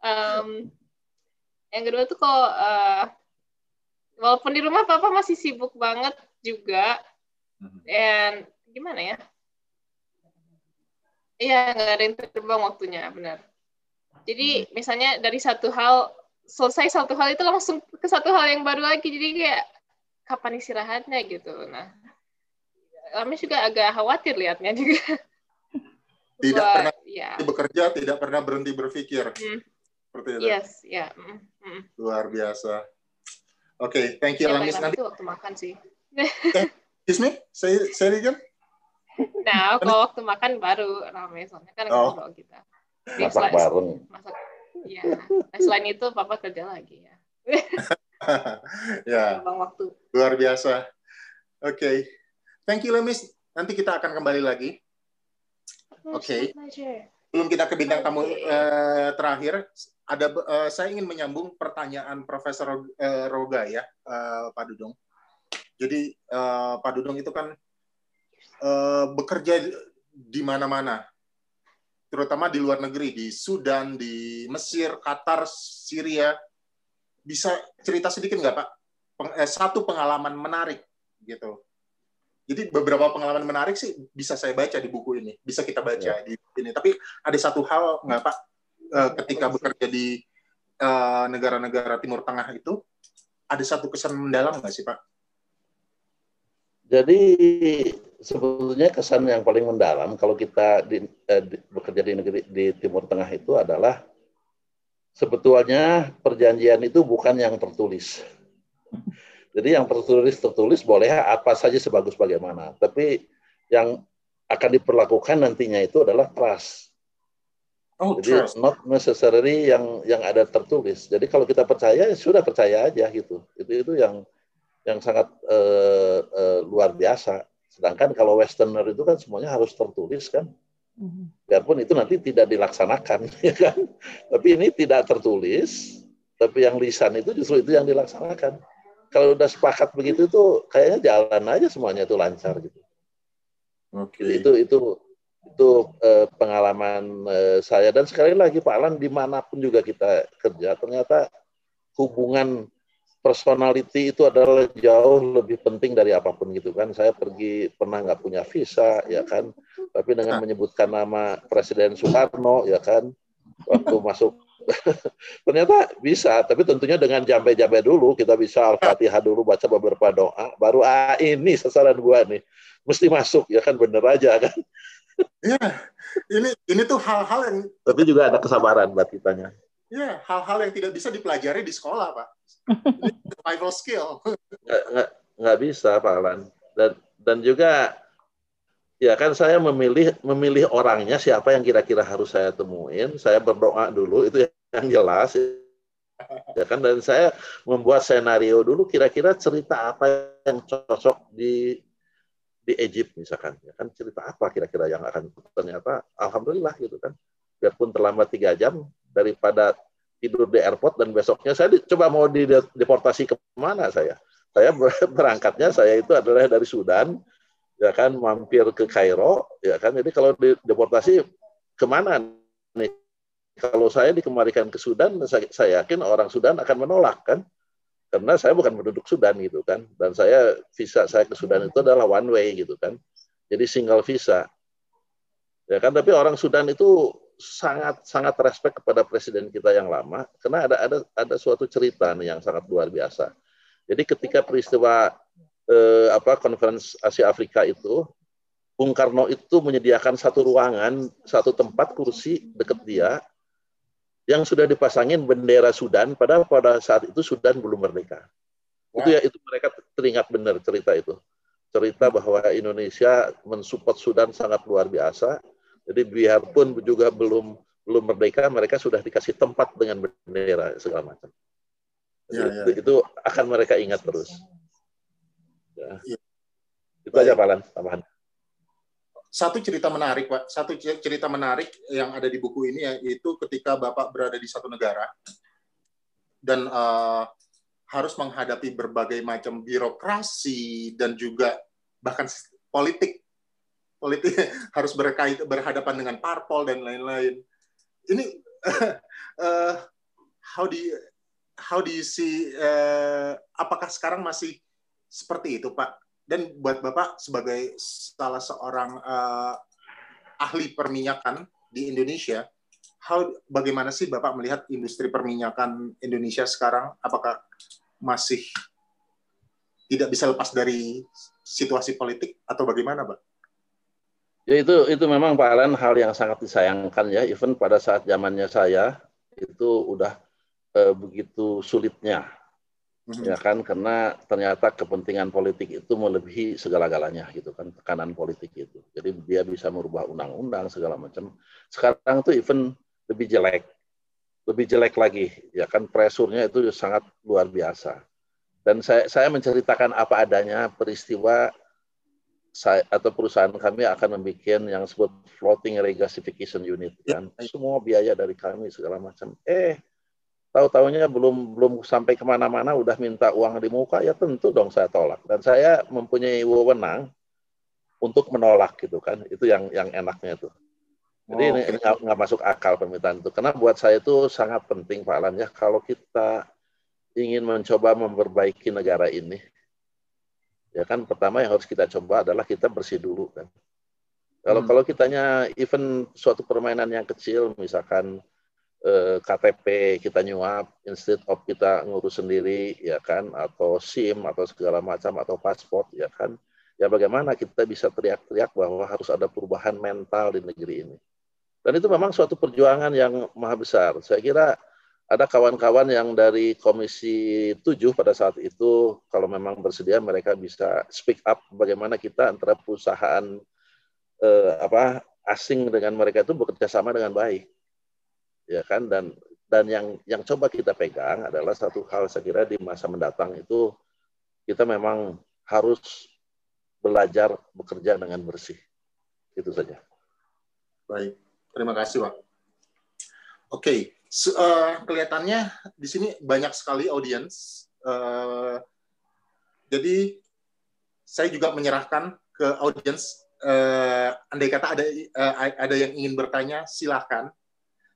um, yang kedua tuh kok uh, walaupun di rumah papa masih sibuk banget juga mhm. dan gimana ya Iya, nggak ada yang terbang waktunya, benar. Jadi, mhm. misalnya dari satu hal selesai satu hal itu langsung ke satu hal yang baru lagi. Jadi kayak kapan istirahatnya gitu. Nah kami juga agak khawatir liatnya juga. Tidak Buat, pernah ya. bekerja tidak pernah berhenti berpikir. Hmm. seperti itu. Yes ya. Mm. Mm. luar biasa. Oke okay, thank you ya, Langis. nanti waktu makan sih? Eh, excuse me? Saya saya again. Nah kalau waktu makan baru ramai soalnya kan oh. ngobrol kita masak bareng. masak Iya. Nah, selain itu papa kerja lagi ya. ya. Bang waktu. Luar biasa. Oke. Okay. Thank you Lemis. Nanti kita akan kembali lagi. Oke. Okay. Belum kita ke bintang tamu uh, terakhir, ada uh, saya ingin menyambung pertanyaan Profesor uh, Roga ya, uh, Pak Dudung. Jadi uh, Pak Dudung itu kan uh, bekerja di mana-mana terutama di luar negeri, di Sudan, di Mesir, Qatar, Syria. Bisa cerita sedikit nggak Pak? Peng, eh, satu pengalaman menarik gitu. Jadi beberapa pengalaman menarik sih bisa saya baca di buku ini, bisa kita baca ya. di buku ini. Tapi ada satu hal nggak Pak, eh, ketika bekerja di eh, negara-negara Timur Tengah itu, ada satu kesan mendalam nggak sih Pak? Jadi sebetulnya kesan yang paling mendalam kalau kita di, eh, di, bekerja di negeri di Timur Tengah itu adalah sebetulnya perjanjian itu bukan yang tertulis. Jadi yang tertulis tertulis boleh apa saja sebagus bagaimana, tapi yang akan diperlakukan nantinya itu adalah trust. Oh, Jadi trust. not necessarily yang yang ada tertulis. Jadi kalau kita percaya ya sudah percaya aja gitu. Itu itu yang yang sangat uh, uh, luar biasa. Sedangkan kalau westerner itu kan semuanya harus tertulis kan. Mm-hmm. Biarpun itu nanti tidak dilaksanakan ya kan. Tapi ini tidak tertulis, tapi yang lisan itu justru itu yang dilaksanakan. Kalau udah sepakat begitu itu kayaknya jalan aja semuanya itu lancar gitu. Oke. Okay. Itu itu itu eh, pengalaman eh, saya dan sekali lagi Pak Alan di mana pun juga kita kerja ternyata hubungan personality itu adalah jauh lebih penting dari apa pun gitu kan. Saya pergi pernah nggak punya visa ya kan. Tapi dengan menyebutkan nama Presiden Soekarno ya kan. Waktu masuk ternyata bisa. Tapi tentunya dengan jambe-jambe dulu kita bisa al-fatihah dulu baca beberapa doa. Baru ah ini sasaran gua nih. Mesti masuk ya kan bener aja kan. Iya, ini ini tuh hal-hal yang. Tapi juga ada kesabaran buat kitanya. Iya, hal-hal yang tidak bisa dipelajari di sekolah, Pak. Ini survival skill. Nggak, nggak, nggak bisa, Pak Alan. Dan dan juga ya kan saya memilih memilih orangnya siapa yang kira-kira harus saya temuin. Saya berdoa dulu itu yang jelas ya kan dan saya membuat senario dulu kira-kira cerita apa yang cocok di di Egypt misalkan ya kan cerita apa kira-kira yang akan ternyata alhamdulillah gitu kan biarpun terlambat tiga jam daripada tidur di airport dan besoknya saya coba mau dideportasi ke mana saya? Saya berangkatnya saya itu adalah dari Sudan ya kan mampir ke Kairo ya kan. Jadi kalau deportasi ke mana nih? Kalau saya dikembalikan ke Sudan saya, saya yakin orang Sudan akan menolak kan? Karena saya bukan penduduk Sudan gitu kan? Dan saya visa saya ke Sudan itu adalah one way gitu kan? Jadi single visa. Ya kan tapi orang Sudan itu sangat sangat respect kepada presiden kita yang lama karena ada ada ada suatu cerita nih yang sangat luar biasa jadi ketika peristiwa eh, apa konferensi Asia Afrika itu Bung Karno itu menyediakan satu ruangan satu tempat kursi dekat dia yang sudah dipasangin bendera Sudan padahal pada saat itu Sudan belum merdeka. Wow. Itu ya itu mereka teringat benar cerita itu. Cerita bahwa Indonesia mensupport Sudan sangat luar biasa. Jadi biarpun juga belum belum merdeka, mereka sudah dikasih tempat dengan bendera segala macam. Ya, ya. Itu, itu akan mereka ingat terus. Ya. ya. Itu Baik. aja Pak tambahan satu cerita menarik pak satu cerita menarik yang ada di buku ini yaitu ketika bapak berada di satu negara dan uh, harus menghadapi berbagai macam birokrasi dan juga bahkan politik politik harus berkait berhadapan dengan parpol dan lain-lain ini uh, how do you, how do you see uh, apakah sekarang masih seperti itu pak dan buat Bapak sebagai salah seorang uh, ahli perminyakan di Indonesia, how, bagaimana sih Bapak melihat industri perminyakan Indonesia sekarang? Apakah masih tidak bisa lepas dari situasi politik atau bagaimana, Pak? Ya itu itu memang Pak Alan hal yang sangat disayangkan ya. Even pada saat zamannya saya itu udah eh, begitu sulitnya. Hmm. ya kan? Karena ternyata kepentingan politik itu melebihi segala-galanya gitu kan tekanan politik itu. Jadi dia bisa merubah undang-undang segala macam. Sekarang tuh even lebih jelek. Lebih jelek lagi ya kan? Presurnya itu sangat luar biasa. Dan saya saya menceritakan apa adanya peristiwa saya atau perusahaan kami akan membuat yang disebut floating regasification unit kan. ya. semua biaya dari kami segala macam. Eh tahu-tahunya belum belum sampai ke mana-mana udah minta uang di muka ya tentu dong saya tolak. Dan saya mempunyai wewenang untuk menolak gitu kan. Itu yang yang enaknya itu. Jadi oh, ini, okay. nggak masuk akal permintaan itu. Karena buat saya itu sangat penting Pak Alan ya. Kalau kita ingin mencoba memperbaiki negara ini ya kan pertama yang harus kita coba adalah kita bersih dulu kan. Kalau hmm. kalau kitanya even suatu permainan yang kecil misalkan Eh, KTP kita nyuap instead of kita ngurus sendiri ya kan atau SIM atau segala macam atau paspor ya kan ya bagaimana kita bisa teriak-teriak bahwa harus ada perubahan mental di negeri ini. Dan itu memang suatu perjuangan yang maha besar. Saya kira ada kawan-kawan yang dari Komisi 7 pada saat itu kalau memang bersedia mereka bisa speak up bagaimana kita antara perusahaan eh, apa asing dengan mereka itu bekerja sama dengan baik. Ya kan? Dan dan yang yang coba kita pegang adalah satu hal saya kira di masa mendatang itu kita memang harus belajar bekerja dengan bersih. Itu saja. Baik. Terima kasih pak. Oke. okay. Uh, kelihatannya di sini banyak sekali audiens uh, jadi saya juga menyerahkan ke audiens uh, andai kata ada uh, ada yang ingin bertanya silahkan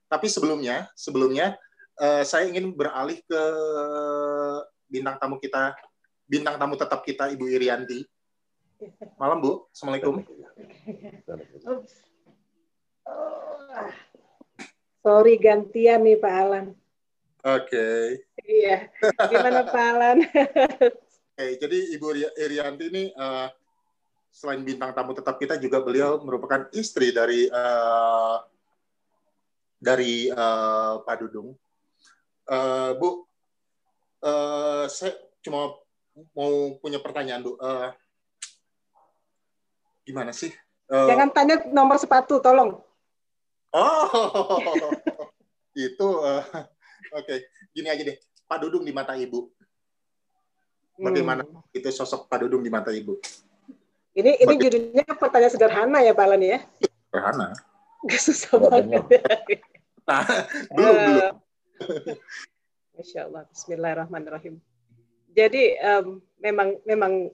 tapi sebelumnya, sebelumnya uh, saya ingin beralih ke bintang tamu kita, bintang tamu tetap kita Ibu Irianti. Malam Bu, Assalamualaikum. Sorry gantian nih Pak Alan. Oke. Okay. Iya. Gimana Pak Alan? Oke, okay, jadi Ibu Irianti ini uh, selain bintang tamu tetap kita juga beliau merupakan istri dari uh, dari uh, Pak Dudung. Uh, Bu, uh, saya cuma mau punya pertanyaan, Bu. Uh, gimana sih? Uh, Jangan tanya nomor sepatu, tolong. Oh, itu uh, oke. Okay. Gini aja deh, Pak Dudung di mata Ibu. Bagaimana hmm. itu sosok Pak Dudung di mata Ibu? Ini ini judulnya pertanyaan sederhana ya Pak Alan ya? Sederhana. Gak susah banget. Nah, belum, uh, belum. Masya Allah, Bismillahirrahmanirrahim. Jadi um, memang memang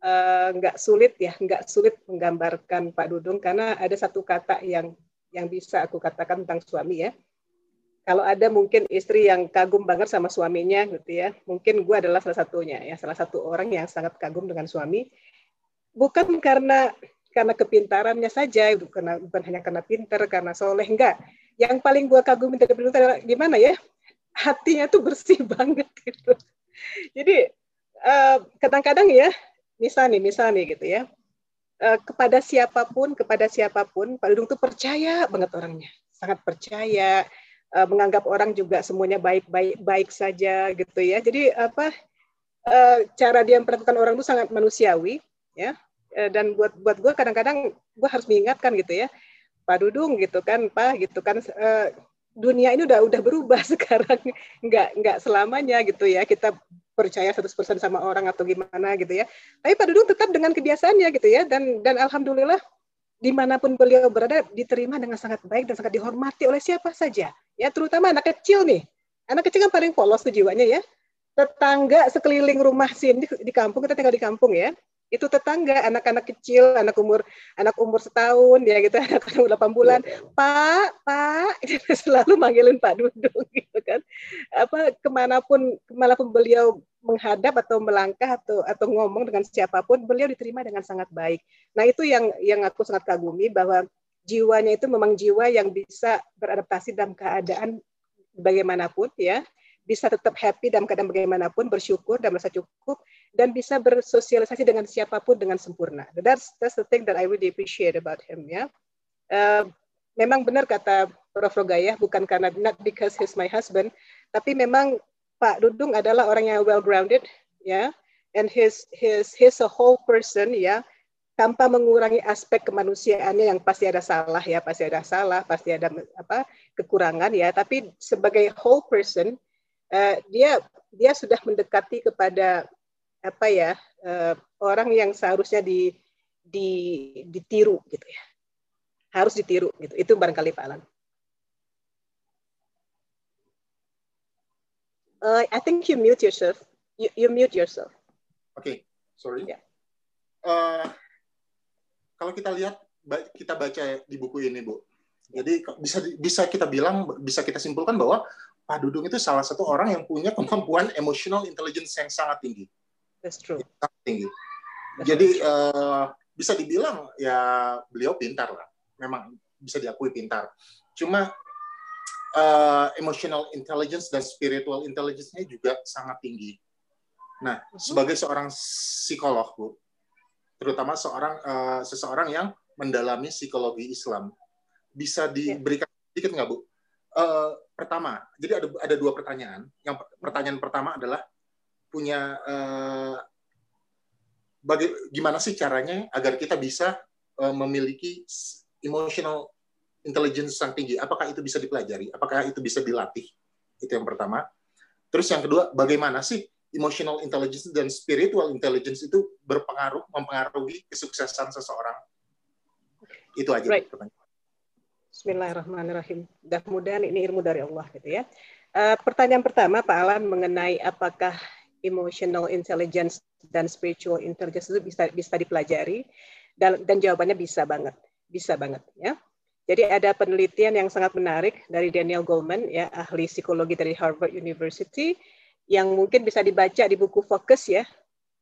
eh, nggak uh, sulit ya, nggak sulit menggambarkan Pak Dudung karena ada satu kata yang yang bisa aku katakan tentang suami ya. Kalau ada mungkin istri yang kagum banget sama suaminya gitu ya, mungkin gue adalah salah satunya ya, salah satu orang yang sangat kagum dengan suami. Bukan karena karena kepintarannya saja, bukan, bukan hanya karena pinter, karena soleh, enggak. Yang paling gue kagumi dari Beliau adalah gimana ya? Hatinya tuh bersih banget gitu. Jadi eh, kadang-kadang ya misal nih misal nih gitu ya uh, kepada siapa pun kepada siapa pun Pak Dudung tuh percaya banget orangnya. Sangat percaya uh, menganggap orang juga semuanya baik-baik baik saja gitu ya. Jadi apa uh, cara dia memperlakukan orang itu sangat manusiawi ya. Dan buat buat gue kadang-kadang gue harus mengingatkan gitu ya. Pak Dudung gitu kan Pak gitu kan uh, dunia ini udah udah berubah sekarang. Nggak nggak selamanya gitu ya. Kita percaya 100% sama orang atau gimana gitu ya. Tapi Pak Dudung tetap dengan kebiasaannya gitu ya. Dan dan alhamdulillah di mana pun beliau berada diterima dengan sangat baik dan sangat dihormati oleh siapa saja. Ya terutama anak kecil nih. Anak kecil kan paling polos tuh jiwanya ya. Tetangga sekeliling rumah sini di kampung kita tinggal di kampung ya itu tetangga anak-anak kecil anak umur anak umur setahun ya gitu anak umur delapan bulan. Iya, iya. pak pak selalu manggilin pak dudung gitu kan. Apa ke mana pun ke mana pun beliau menghadap atau melangkah atau atau ngomong dengan siapa pun beliau diterima dengan sangat baik. Nah itu yang yang aku sangat kagumi bahwa jiwanya itu memang jiwa yang bisa beradaptasi dalam keadaan bagaimanapun ya. Bisa tetap happy dalam keadaan bagaimanapun, bersyukur dan merasa cukup, dan bisa bersosialisasi dengan siapa pun dengan sempurna. That's that's the thing that I really appreciate about him. Ya, uh, memang benar kata Prof. Rogaya, bukan karena not because he's my husband, tapi memang Pak Dudung adalah orang yang well grounded, ya, and his his his a whole person, ya, tanpa mengurangi aspek kemanusiaannya yang pasti ada salah ya, pasti ada salah, pasti ada apa kekurangan ya, tapi sebagai whole person uh, dia dia sudah mendekati kepada apa ya uh, orang yang seharusnya di, di ditiru gitu ya harus ditiru gitu itu barangkali Pak Alan. Uh, I think you mute yourself. You, you mute yourself. Oke, okay. sorry. Yeah. Uh, kalau kita lihat kita baca di buku ini, Bu. Jadi bisa bisa kita bilang bisa kita simpulkan bahwa Pak Dudung itu salah satu orang yang punya kemampuan emotional intelligence yang sangat tinggi. That's true. Sangat tinggi. Jadi uh, bisa dibilang ya beliau pintar lah. Memang bisa diakui pintar. Cuma uh, emotional intelligence dan spiritual intelligence-nya juga sangat tinggi. Nah, uh-huh. sebagai seorang psikolog, Bu, terutama seorang uh, seseorang yang mendalami psikologi Islam, bisa ya. diberikan sedikit nggak, Bu? Uh, pertama, jadi ada ada dua pertanyaan. Yang pertanyaan pertama adalah punya uh, baga- gimana sih caranya agar kita bisa uh, memiliki emotional intelligence yang tinggi, apakah itu bisa dipelajari? Apakah itu bisa dilatih? Itu yang pertama. Terus yang kedua, bagaimana sih emotional intelligence dan spiritual intelligence itu berpengaruh mempengaruhi kesuksesan seseorang. Itu aja right. Bismillahirrahmanirrahim. Mudah-mudahan ini ilmu dari Allah gitu ya. Uh, pertanyaan pertama Pak Alan mengenai apakah emotional intelligence dan spiritual intelligence itu bisa bisa dipelajari dan dan jawabannya bisa banget. Bisa banget ya. Jadi ada penelitian yang sangat menarik dari Daniel Goleman ya ahli psikologi dari Harvard University yang mungkin bisa dibaca di buku Fokus ya.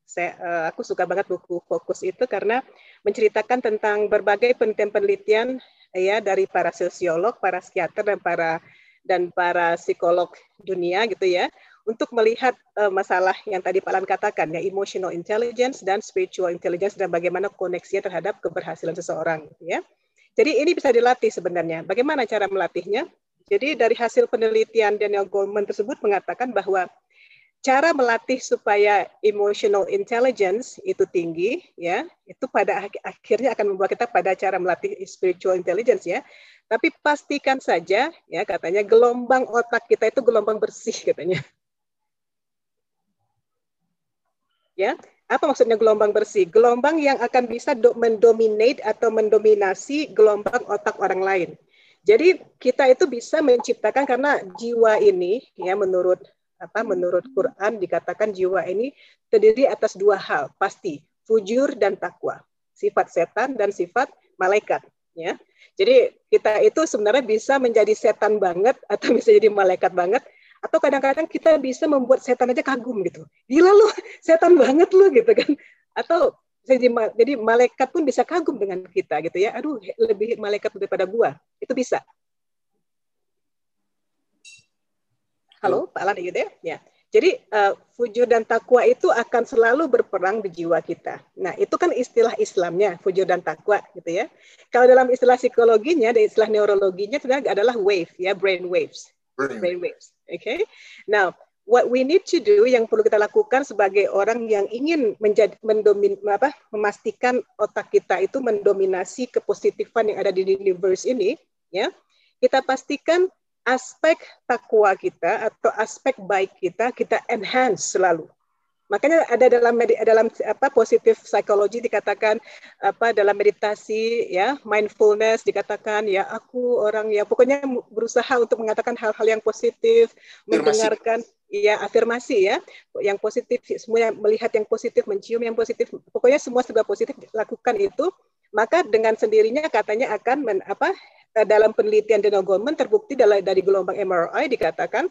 Saya, uh, aku suka banget buku Fokus itu karena menceritakan tentang berbagai penelitian-penelitian ya dari para sosiolog, para psikiater dan para dan para psikolog dunia gitu ya untuk melihat uh, masalah yang tadi Pak Lan katakan ya emotional intelligence dan spiritual intelligence dan bagaimana koneksinya terhadap keberhasilan seseorang gitu ya. Jadi ini bisa dilatih sebenarnya. Bagaimana cara melatihnya? Jadi dari hasil penelitian Daniel Goleman tersebut mengatakan bahwa cara melatih supaya emotional intelligence itu tinggi ya itu pada akhirnya akan membawa kita pada cara melatih spiritual intelligence ya tapi pastikan saja ya katanya gelombang otak kita itu gelombang bersih katanya ya apa maksudnya gelombang bersih? Gelombang yang akan bisa mendominate atau mendominasi gelombang otak orang lain. Jadi kita itu bisa menciptakan karena jiwa ini ya menurut apa menurut Quran dikatakan jiwa ini terdiri atas dua hal pasti fujur dan takwa sifat setan dan sifat malaikat ya. Jadi kita itu sebenarnya bisa menjadi setan banget atau bisa jadi malaikat banget atau kadang-kadang kita bisa membuat setan aja kagum gitu gila lu setan banget lu gitu kan atau jadi, jadi malaikat pun bisa kagum dengan kita gitu ya aduh lebih malaikat daripada gua itu bisa Halo, Pak Alan gitu ya? Ya. Jadi uh, fujur dan takwa itu akan selalu berperang di jiwa kita. Nah, itu kan istilah Islamnya, fujur dan takwa gitu ya. Kalau dalam istilah psikologinya, dan istilah neurologinya sebenarnya adalah wave ya, brain waves. Brain, brain waves. Okay? Now, what we need to do yang perlu kita lakukan sebagai orang yang ingin menjadi mendomin apa memastikan otak kita itu mendominasi kepositifan yang ada di universe ini ya kita pastikan aspek takwa kita atau aspek baik kita kita enhance selalu. Makanya ada dalam dalam apa positif psikologi dikatakan apa dalam meditasi ya mindfulness dikatakan ya aku orang ya pokoknya berusaha untuk mengatakan hal-hal yang positif, afirmasi. mendengarkan ya afirmasi ya yang positif semua yang melihat yang positif mencium yang positif pokoknya semua serba positif lakukan itu maka dengan sendirinya katanya akan men, apa Eh, dalam penelitian Daniel Goleman terbukti dari, dari gelombang MRI dikatakan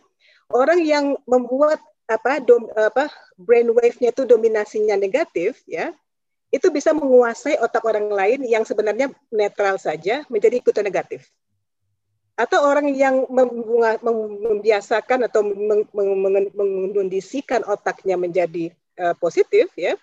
orang yang membuat apa dom, apa brain wave-nya itu dominasinya negatif ya itu bisa menguasai otak orang lain yang sebenarnya netral saja menjadi ikutan negatif atau orang yang membiasakan atau mengkondisikan otaknya menjadi uh, positif ya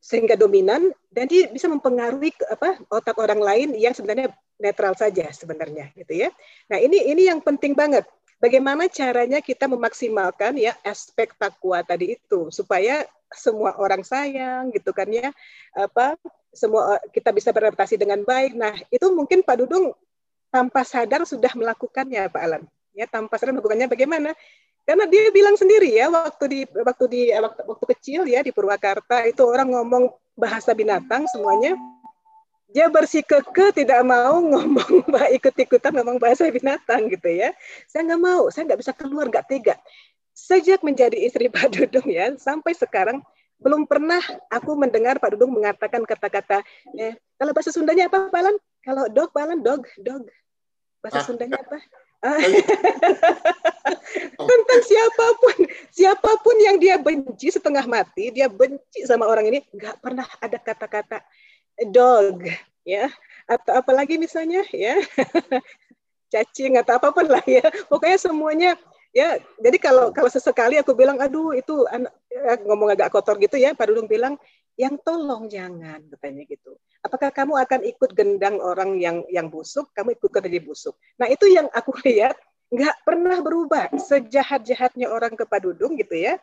sehingga dominan dan dia bisa mempengaruhi apa otak orang lain yang sebenarnya netral saja sebenarnya gitu ya. Nah, ini ini yang penting banget. Bagaimana caranya kita memaksimalkan ya aspek takwa tadi itu supaya semua orang sayang gitu kan ya. Apa semua kita bisa beradaptasi dengan baik. Nah, itu mungkin Pak Dudung tanpa sadar sudah melakukannya Pak Alan. Ya, tanpa sadar melakukannya bagaimana? Karena dia bilang sendiri ya waktu di waktu di waktu, waktu kecil ya di Purwakarta itu orang ngomong bahasa binatang semuanya dia bersikuku tidak mau ngomong ikut-ikutan ngomong bahasa binatang gitu ya. Saya nggak mau, saya nggak bisa keluar, nggak tega. Sejak menjadi istri Pak Dudung ya, sampai sekarang belum pernah aku mendengar Pak Dudung mengatakan kata-kata, eh, kalau bahasa Sundanya apa Pak Alan? Kalau dog, Pak Alan, dog, dog. Bahasa ah. Sundanya apa? tentang siapa pun siapa pun yang dia benci setengah mati dia benci sama orang ini nggak pernah ada kata-kata dog ya. Atau apalagi misalnya ya. Cacing atau apa pun lah ya. Pokoknya semuanya ya. Jadi kalau kalau sesekali aku bilang aduh itu anak ya, ngomong agak kotor gitu ya. Pak Dudung bilang yang tolong jangan katanya gitu. Apakah kamu akan ikut gendang orang yang yang busuk? Kamu ikut kerja busuk. Nah itu yang aku lihat nggak pernah berubah sejahat jahatnya orang ke Pak Dudung gitu ya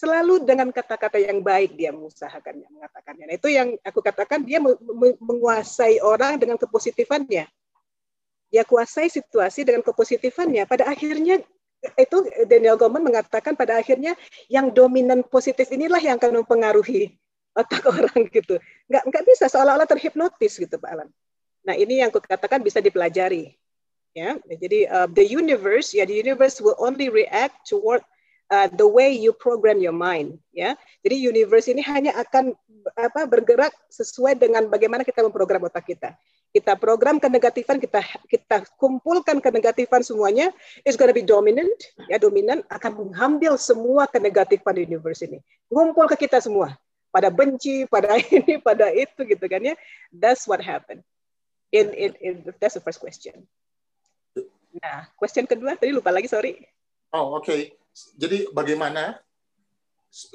selalu dengan kata-kata yang baik dia mengusahakannya, mengatakannya. Nah, itu yang aku katakan dia menguasai orang dengan kepositifannya. dia kuasai situasi dengan kepositifannya. Pada akhirnya itu Daniel Goleman mengatakan pada akhirnya yang dominan positif inilah yang akan mempengaruhi otak orang gitu. Nggak nggak bisa seolah-olah terhipnotis gitu Pak Alan. Nah ini yang kukatakan bisa dipelajari. Ya, jadi uh, the universe, ya the universe will only react toward uh, the way you program your mind. Ya, jadi universe ini hanya akan apa bergerak sesuai dengan bagaimana kita memprogram otak kita kita program kenegatifan, kita kita kumpulkan kenegatifan semuanya, is gonna be dominant, ya dominan akan mengambil semua kenegatifan di universe ini, ngumpul ke kita semua, pada benci, pada ini, pada itu gitu kan ya. That's what happened. In, in, in that's the first question. Nah, question kedua tadi lupa lagi, sorry. Oh, oke. Okay. Jadi bagaimana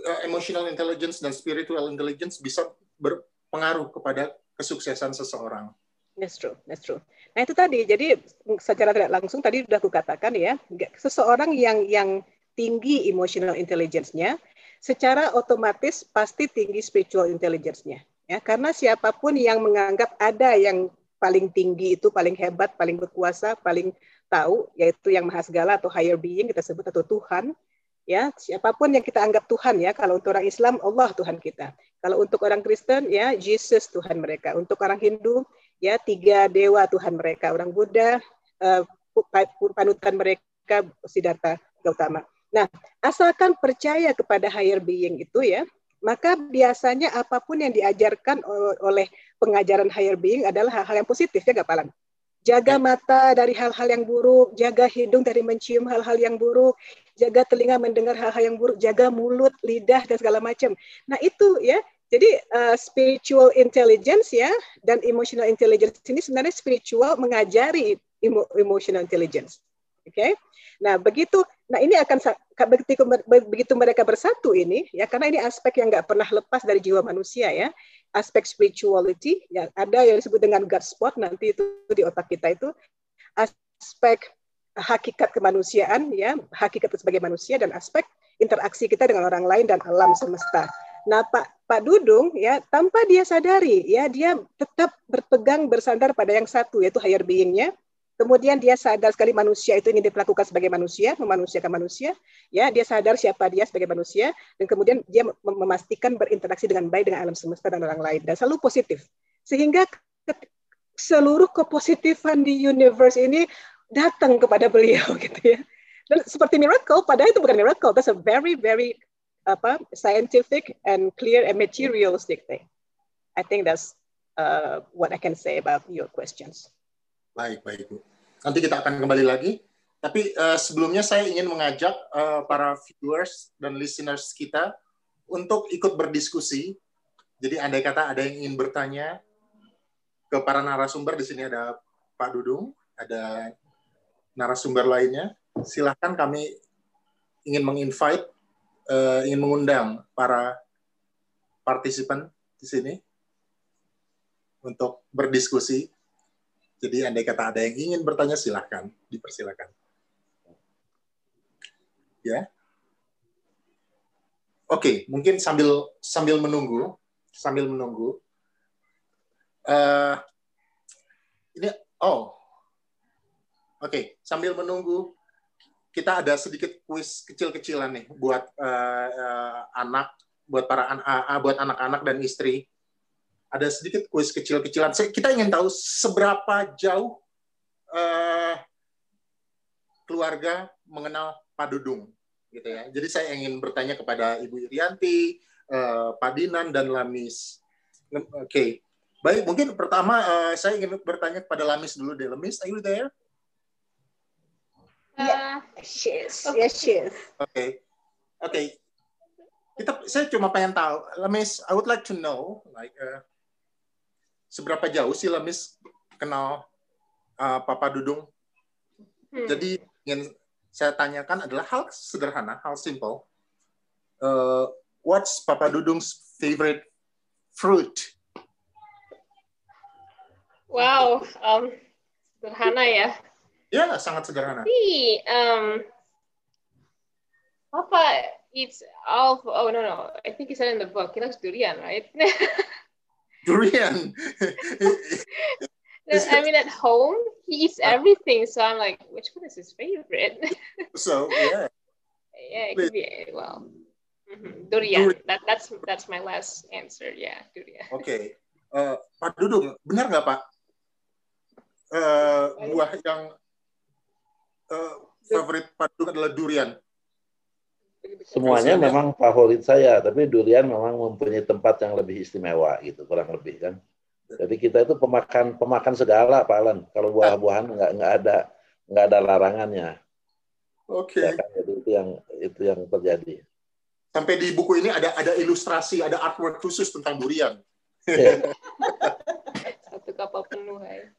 uh, emotional intelligence dan spiritual intelligence bisa berpengaruh kepada kesuksesan seseorang? That's true, that's true. Nah itu tadi, jadi secara tidak langsung tadi sudah kukatakan ya, seseorang yang yang tinggi emotional intelligence-nya, secara otomatis pasti tinggi spiritual intelligence-nya. Ya, karena siapa pun yang menganggap ada yang paling tinggi itu paling hebat, paling berkuasa, paling tahu, yaitu yang maha segala atau higher being kita sebut atau Tuhan, ya. Siapa pun yang kita anggap Tuhan ya. Kalau untuk orang Islam Allah Tuhan kita. Kalau untuk orang Kristen ya Jesus Tuhan mereka. Untuk orang Hindu ya tiga dewa Tuhan mereka. Orang Buddha uh, panutan mereka Siddhartha Gautama. Nah, asalkan percaya kepada higher being itu ya, maka biasanya apa pun yang diajarkan oleh pengajaran higher being adalah hal-hal yang positif ya nggak Palang? Jaga ya. mata dari hal-hal yang buruk, jaga hidung dari mencium hal-hal yang buruk, jaga telinga mendengar hal-hal yang buruk, jaga mulut, lidah dan segala macam. Nah itu ya jadi uh, spiritual intelligence ya dan emotional intelligence ini sebenarnya spiritual mengajari emo emotional intelligence. Oke. Okay? Nah, begitu nah ini akan begitu begitu mereka bersatu ini ya karena ini aspek yang nggak pernah lepas dari jiwa manusia ya. Aspek spirituality yang ada yang disebut dengan God spot nanti itu di otak kita itu aspek hakikat kemanusiaan ya, hakikat sebagai manusia dan aspek interaksi kita dengan orang lain dan alam semesta. Nah, Pak Pak Dudung ya tanpa dia sadari ya dia tetap berpegang bersandar pada yang satu yaitu higher beingnya. Kemudian dia sadar sekali manusia itu ingin diperlakukan sebagai manusia, memanusiakan manusia. Ya, dia sadar siapa dia sebagai manusia dan kemudian dia memastikan berinteraksi dengan baik dengan alam semesta dan orang lain dan selalu positif. Sehingga seluruh kepositifan di universe ini datang kepada beliau gitu ya. Dan seperti miracle, padahal itu bukan miracle, that's a very very apa scientific and clear and materialistic thing. I think that's uh, what I can say about your questions. Baik, baik Bu. Nanti kita akan kembali lagi. Tapi uh, sebelumnya saya ingin mengajak uh, para viewers dan listeners kita untuk ikut berdiskusi. Jadi andai kata ada yang ingin bertanya ke para narasumber di sini ada Pak Dudung, ada narasumber lainnya. Silahkan kami ingin menginvite uh, ingin mengundang para partisipan di sini untuk berdiskusi. Jadi andai kata ada yang ingin bertanya silahkan, dipersilakan. Ya. Oke, mungkin sambil sambil menunggu, sambil menunggu. Uh, ini oh, oke, sambil menunggu kita ada sedikit kuis kecil-kecilan nih buat uh, uh, anak, buat para an uh, buat anak-anak dan istri. Ada sedikit kuis kecil-kecilan. Kita ingin tahu seberapa jauh uh, keluarga mengenal Pak Dudung, gitu ya. Jadi saya ingin bertanya kepada Ibu Irianti, uh, Pak Dinan dan Lamis. Oke, okay. baik. Mungkin pertama uh, saya ingin bertanya kepada Lamis dulu deh. Lamis, are you there? She is. Okay. Yes, she is. Okay. Okay. Kita, saya cuma pengen tahu, Lemis, I would like to know, like, uh, seberapa jauh sih Lemis kenal uh, Papa Dudung? Hmm. Jadi yang saya tanyakan adalah hal sederhana, hal simple. Uh, what's Papa Dudung's favorite fruit? Wow, um, sederhana ya. Ya, sangat sederhana. Tapi, um, Papa eats all. Oh no no, I think he said in the book he likes durian, right? durian. I mean, at home, he eats everything. So I'm like, which one is his favorite? So yeah. yeah, it could be, well, mhm. durian. Durian. That, that's, that's my last answer. Yeah, durian. Okay. Eh, Pak Dudung, benar nggak Pak? Eh, buah yang eh, favorit Pak Dudung adalah durian. Semuanya memang favorit saya, tapi durian memang mempunyai tempat yang lebih istimewa gitu, kurang lebih kan. Jadi kita itu pemakan pemakan segala, Pak Alan. Kalau buah-buahan nggak nggak ada nggak ada larangannya. Oke. Ya kan? Jadi itu yang itu yang terjadi. Sampai di buku ini ada ada ilustrasi, ada artwork khusus tentang durian. Ya. Satu kapal penuh, hai.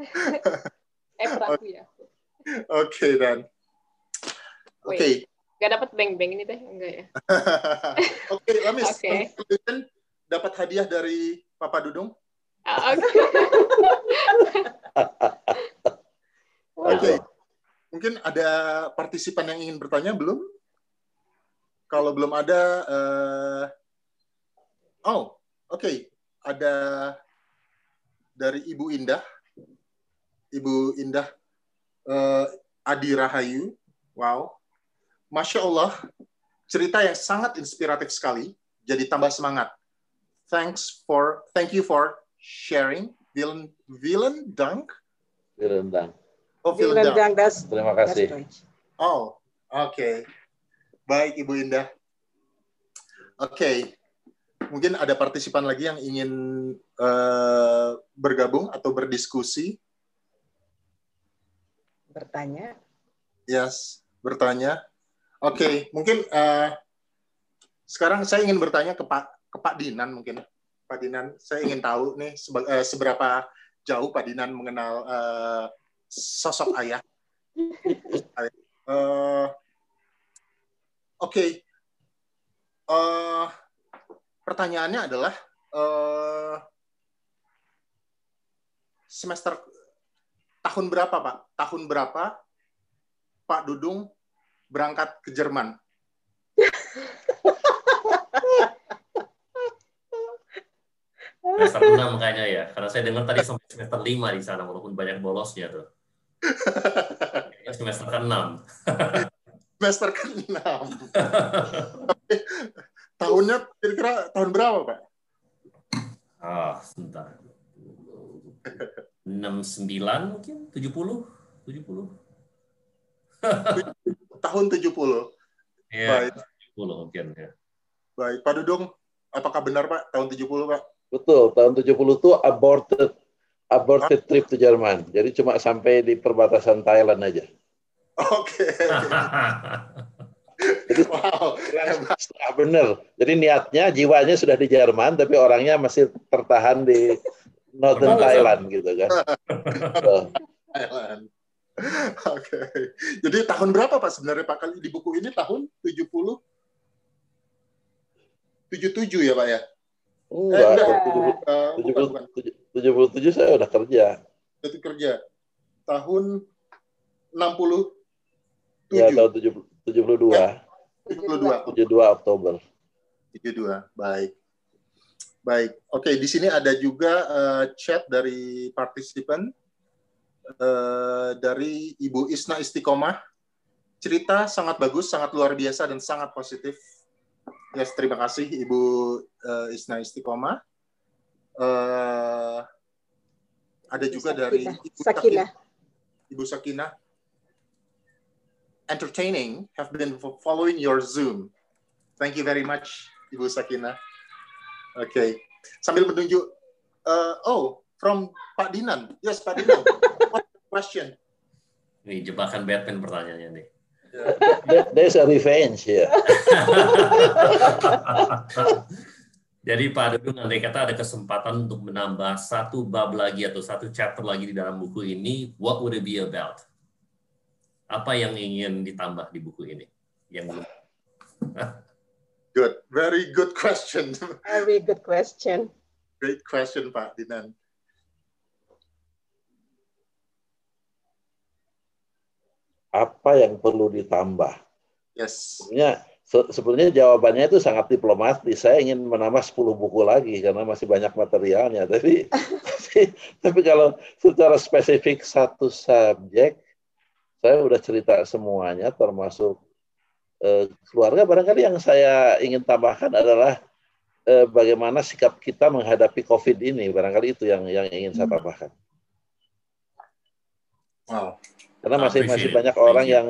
eh, perahu ya. Oke dan. Oke. Gak dapat beng-beng ini teh, enggak ya? Oke, Lamis. Oke. Kalian dapat hadiah dari Papa Dudung. Ah, Oke. Oke. Mungkin ada partisipan yang ingin bertanya belum? Kalau belum ada, eh, oh, oke, ada dari Ibu Indah, Ibu Indah eh, Adi Rahayu, wow, masya Allah, cerita yang sangat inspiratif sekali, jadi tambah semangat. Thanks for, thank you for sharing, Villain, Villain Dunk. Direndang. Oh, Villain Dunk. Bilang das, Terima kasih. Oh, oke. Baik, Ibu Indah. Oke. Mungkin ada partisipan lagi yang ingin eh, bergabung atau berdiskusi. Bertanya. Yes, bertanya. Oke, mungkin eh, sekarang saya ingin bertanya ke Pak ke Pak Dinan mungkin. Pak Dinan, saya ingin tahu nih sebe- eh, seberapa jauh Pak Dinan mengenal eh, sosok ayah. Eh, Oke, Eh, pertanyaannya adalah eh, semester tahun berapa Pak? Tahun berapa Pak Dudung berangkat ke Jerman? Semester 6 kayaknya ya. Karena saya dengar tadi sampai semester 5 di sana, walaupun banyak bolosnya tuh. Kayaknya semester ke-6. Semester ke-6. Tahunnya kira-kira tahun berapa Pak? Ah, sebentar. 69 mungkin? 70? 70? Tahun 70. Iya, Baik. 70 mungkin ya. Baik, Pak Dudung, apakah benar Pak tahun 70 Pak? Betul, tahun 70 itu aborted aborted trip to Jerman. Jadi cuma sampai di perbatasan Thailand aja. Oke. wow. Setengah benar. Jadi niatnya, jiwanya sudah di Jerman, tapi orangnya masih tertahan di Northern. Thailand gitu kan. Tuh. Thailand. Oke. Jadi tahun berapa Pak sebenarnya Pak kali di buku ini tahun 70 77 ya Pak ya? Enggak, enggak. tahun Eh, 70 bukan, bukan. 70 77 saya udah kerja. Itu kerja. Tahun 60 Ya, 7. tahun 70 72. 72. 72 Oktober. 72. Baik. Baik. Oke, di sini ada juga eh, chat dari partisipan eh, dari Ibu Isna Istiqomah. Cerita sangat bagus, sangat luar biasa dan sangat positif. Yes, terima kasih Ibu eh, Isna Istiqomah. Eh, ada juga dari. Ibu Sakinah. Ibu Sakinah. Entertaining have been following your Zoom. Thank you very much, Ibu Sakinah. Oke, sambil menunjuk. uh, oh, from Pak Dinan. Yes, Pak Dinan. Question? Ini jebakan Batman pertanyaannya nih. There- There's a revenge here. Jadi Pak Dudung, andai kata ada kesempatan untuk menambah satu bab lagi atau satu chapter lagi di dalam buku ini, what would it be about? Apa yang ingin ditambah di buku ini? Yang belum. Good, very good question. Very good question. Great question, Pak Dinan. Apa yang perlu ditambah? Yes. Sebenarnya Se sebenarnya jawabannya itu sangat diplomatis. Saya ingin menambah 10 buku lagi karena masih banyak materialnya. Tapi tapi, tapi kalau secara spesifik satu subjek, saya udah cerita semuanya termasuk eh, keluarga. Barangkali yang saya ingin tambahkan adalah eh, bagaimana sikap kita menghadapi COVID ini. Barangkali itu yang yang ingin saya hmm. tambahkan. Wow. Karena masih masih banyak orang yang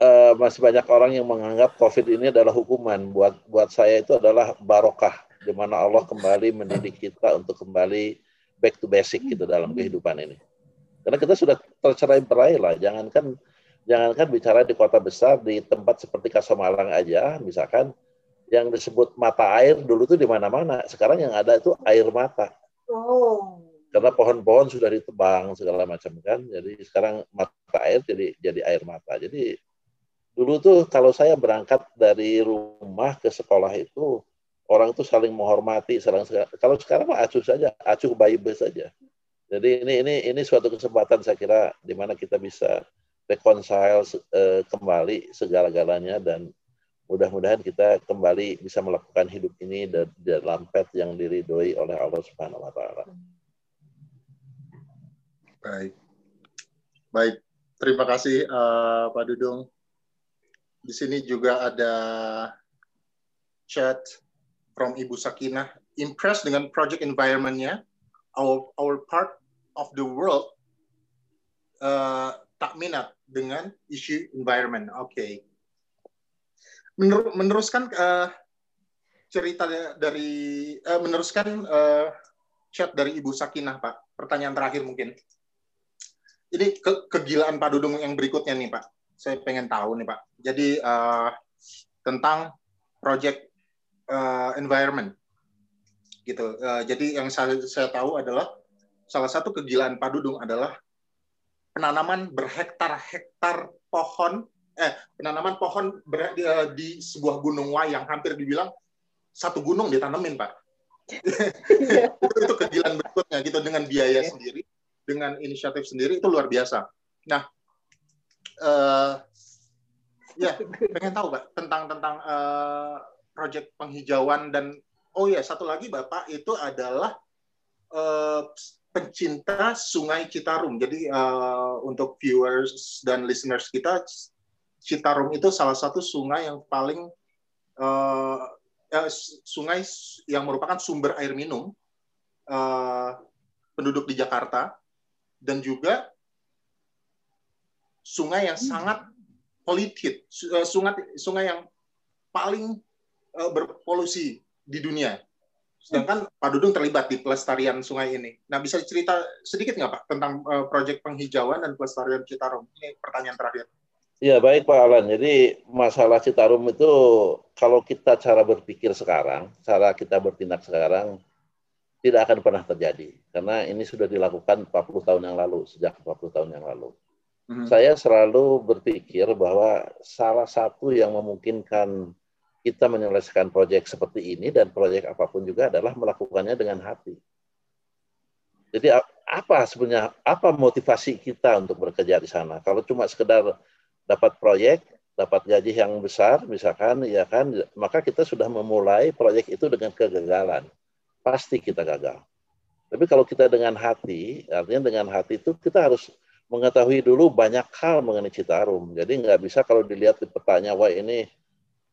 uh, masih banyak orang yang menganggap COVID ini adalah hukuman. Buat buat saya itu adalah barokah, di mana Allah kembali mendidik kita untuk kembali back to basic gitu dalam kehidupan ini. Karena kita sudah tercerai berai lah. Jangankan jangankan bicara di kota besar, di tempat seperti Kasomalang aja, misalkan yang disebut mata air dulu tuh di mana-mana. Sekarang yang ada itu air mata. Oh. Karena pohon-pohon sudah ditebang segala macam kan. Jadi sekarang mata air jadi jadi air mata. Jadi dulu tuh kalau saya berangkat dari rumah ke sekolah itu orang tuh saling menghormati saling kalau sekarang mah acuh saja acuh bayi saja jadi ini ini ini suatu kesempatan saya kira di mana kita bisa reconcile uh, kembali segala-galanya dan mudah-mudahan kita kembali bisa melakukan hidup ini dalam pet yang diridhoi oleh Allah Subhanahu wa taala. Baik. Baik. Terima kasih uh, Pak Dudung di sini juga ada chat from Ibu Sakinah. Impressed dengan project environment-nya. Our, our part of the world uh, tak minat dengan isu environment. Oke. Okay. Mener, meneruskan uh, cerita dari uh, meneruskan uh, chat dari Ibu Sakinah, Pak. Pertanyaan terakhir mungkin. Ini ke, kegilaan Pak Dudung yang berikutnya nih, Pak saya pengen tahu nih Pak. Jadi uh, tentang project uh, environment gitu. Uh, jadi yang saya, saya tahu adalah salah satu kegilaan Pak Dudung adalah penanaman berhektar-hektar pohon eh penanaman pohon ber, uh, di sebuah gunung wayang hampir dibilang satu gunung ditanemin Pak. itu, itu kegilaan berikutnya gitu dengan biaya sendiri, dengan inisiatif sendiri itu luar biasa. Nah, uh, ya pengen tahu pak tentang tentang uh, proyek penghijauan dan oh ya satu lagi bapak itu adalah uh, pencinta Sungai Citarum. Jadi uh, untuk viewers dan listeners kita, Citarum itu salah satu sungai yang paling uh, uh, sungai yang merupakan sumber air minum uh, penduduk di Jakarta dan juga sungai yang sangat polluted, eh, sungai sungai yang paling uh, berpolusi di dunia. Sedangkan Pak Dudung terlibat di pelestarian sungai ini. Nah, bisa cerita sedikit nggak Pak tentang uh, proyek penghijauan dan pelestarian Citarum? Ini pertanyaan terakhir. Ya baik Pak Alan. Jadi masalah Citarum itu kalau kita cara berpikir sekarang, cara kita bertindak sekarang tidak akan pernah terjadi karena ini sudah dilakukan 40 tahun yang lalu sejak 40 tahun yang lalu. Hmm. Saya selalu berpikir bahwa salah satu yang memungkinkan kita menyelesaikan proyek seperti ini dan proyek apa pun juga adalah melakukannya dengan hati. Jadi apa sebenarnya apa motivasi kita untuk bekerja di sana? Kalau cuma sekedar dapat proyek, dapat gaji yang besar misalkan ya kan, maka kita sudah memulai proyek itu dengan kegagalan. Pasti kita gagal. Tapi kalau kita dengan hati, artinya dengan hati itu kita harus mengetahui dulu banyak hal mengenai Citarum. Jadi nggak bisa kalau dilihat di petanya, wah ini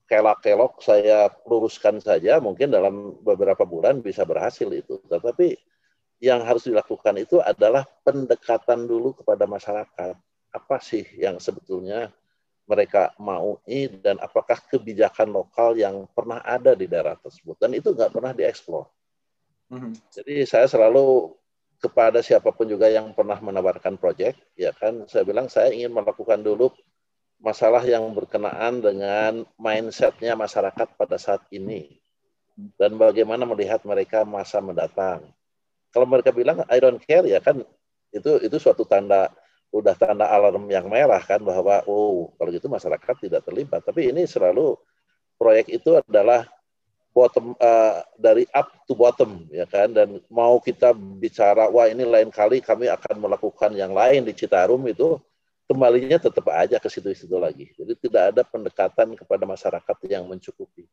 kelak-kelok saya luruskan saja, mungkin dalam beberapa bulan bisa berhasil itu. Tetapi yang harus dilakukan itu adalah pendekatan dulu kepada masyarakat. Apa sih yang sebetulnya mereka mau ini dan apakah kebijakan lokal yang pernah ada di daerah tersebut. Dan itu nggak pernah dieksplor. Mm -hmm. Jadi saya selalu kepada siapa pun juga yang pernah menawarkan proyek, ya kan, saya bilang saya ingin melakukan dulu masalah yang berkenaan dengan mindsetnya masyarakat pada saat ini dan bagaimana melihat mereka masa mendatang. Kalau mereka bilang I don't care ya kan itu itu suatu tanda udah tanda alarm yang merah kan bahwa oh kalau gitu masyarakat tidak terlibat. Tapi ini selalu proyek itu adalah bottom uh, dari up to bottom ya kan dan mau kita bicara wah ini lain kali kami akan melakukan yang lain di Citarum itu kembalinya tetap aja ke situ-situ lagi. Jadi tidak ada pendekatan kepada masyarakat yang mencukupi.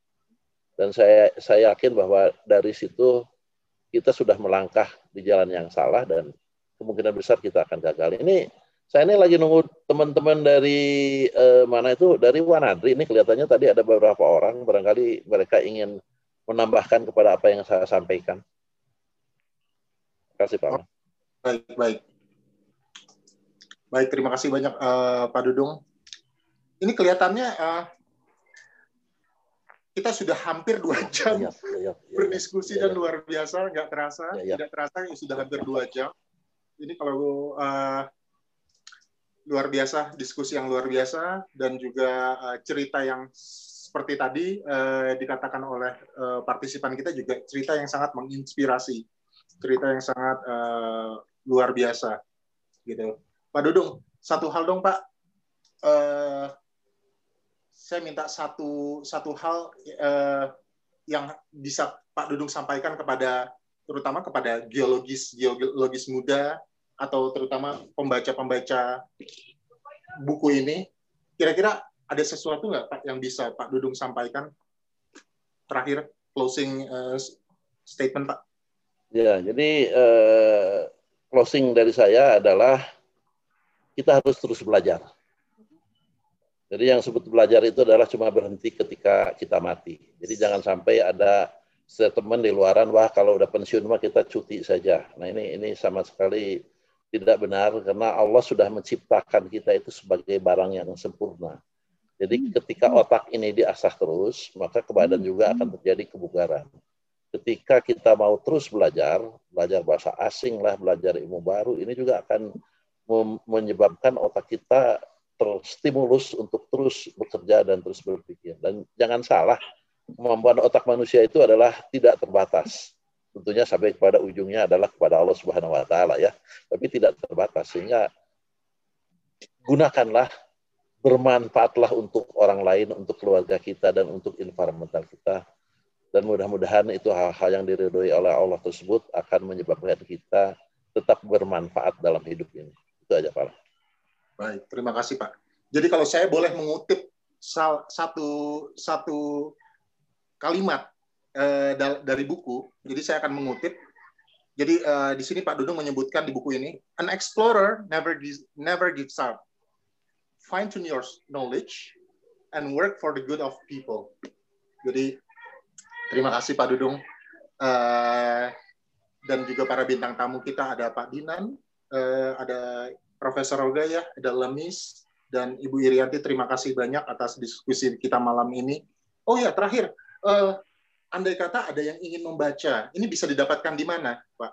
Dan saya saya yakin bahwa dari situ kita sudah melangkah di jalan yang salah dan kemungkinan besar kita akan gagal. Ini saya ini lagi nunggu teman-teman dari eh, mana itu dari Wanadri ini kelihatannya tadi ada beberapa orang barangkali mereka ingin menambahkan kepada apa yang saya sampaikan. Terima kasih Pak. Baik, baik. Baik, terima kasih banyak uh, Pak Dudung. Ini kelihatannya uh, kita sudah hampir dua jam ya, ya, ya, berdiskusi ya, ya. dan luar biasa, nggak terasa, ya, ya. tidak terasa ya sudah hampir dua jam. Ini kalau uh, luar biasa, diskusi yang luar biasa dan juga uh, cerita yang seperti tadi uh, dikatakan oleh uh, partisipan kita juga cerita yang sangat menginspirasi, cerita yang sangat uh, luar biasa, gitu. Pak Dudung, satu hal dong Pak. Uh, saya minta satu satu hal uh, yang bisa Pak Dudung sampaikan kepada terutama kepada geologis geologis muda atau terutama pembaca-pembaca buku ini. Kira-kira ada sesuatu nggak Pak yang bisa Pak Dudung sampaikan terakhir closing uh, statement Pak? Ya, jadi uh, closing dari saya adalah kita harus terus belajar. Jadi yang sebut belajar itu adalah cuma berhenti ketika kita mati. Jadi jangan sampai ada statement di luaran, wah kalau udah pensiun mah kita cuti saja. Nah ini ini sama sekali tidak benar karena Allah sudah menciptakan kita itu sebagai barang yang sempurna. Jadi hmm. ketika otak ini diasah terus, maka kebadan juga akan terjadi kebugaran. Ketika kita mau terus belajar, belajar bahasa asing lah, belajar ilmu baru, ini juga akan menyebabkan otak kita terstimulus untuk terus bekerja dan terus berpikir. Dan jangan salah, kemampuan otak manusia itu adalah tidak terbatas. Tentunya sampai kepada ujungnya adalah kepada Allah Subhanahu wa taala ya. Tapi tidak terbatas sehingga gunakanlah bermanfaatlah untuk orang lain, untuk keluarga kita dan untuk environmental kita. Dan mudah-mudahan itu hal-hal yang diridhoi oleh Allah tersebut akan menyebabkan kita tetap bermanfaat dalam hidup ini. Itu aja Pak. Baik, terima kasih Pak. Jadi kalau saya boleh mengutip satu satu kalimat eh, dari buku, jadi saya akan mengutip. Jadi eh, di sini Pak Dudung menyebutkan di buku ini, an explorer never gives, never gives up. Fine tune your knowledge and work for the good of people. Jadi terima kasih Pak Dudung. Uh, dan juga para bintang tamu kita ada Pak Dinan, uh, ada Profesor ya, ada Lemis, dan Ibu Irianti. Terima kasih banyak atas diskusi kita malam ini. Oh ya, terakhir, uh, andai kata ada yang ingin membaca, ini bisa didapatkan di mana, Pak?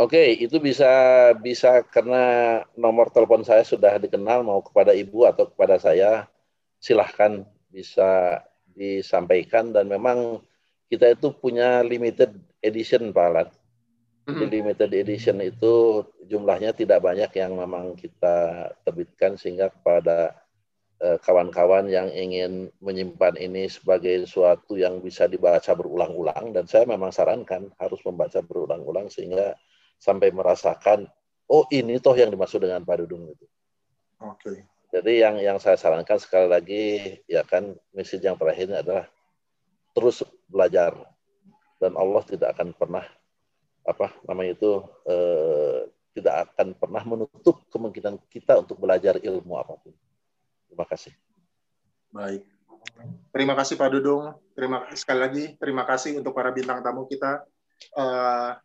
Oke, itu bisa bisa karena nomor telepon saya sudah dikenal mau kepada ibu atau kepada saya, silahkan bisa disampaikan dan memang kita itu punya limited edition Pak Alat. Di mm-hmm. limited edition itu jumlahnya tidak banyak yang memang kita terbitkan sehingga kepada kawan-kawan yang ingin menyimpan ini sebagai suatu yang bisa dibaca berulang-ulang dan saya memang sarankan harus membaca berulang-ulang sehingga sampai merasakan oh ini toh yang dimaksud dengan Pak Dudung itu. Oke. Okay. Jadi yang yang saya sarankan sekali lagi ya kan misi yang terakhir adalah terus belajar dan Allah tidak akan pernah apa namanya itu eh, tidak akan pernah menutup kemungkinan kita untuk belajar ilmu apa pun. Terima kasih. Baik. Terima kasih Pak Dudung. Terima kasih sekali lagi. Terima kasih untuk para bintang tamu kita. Uh,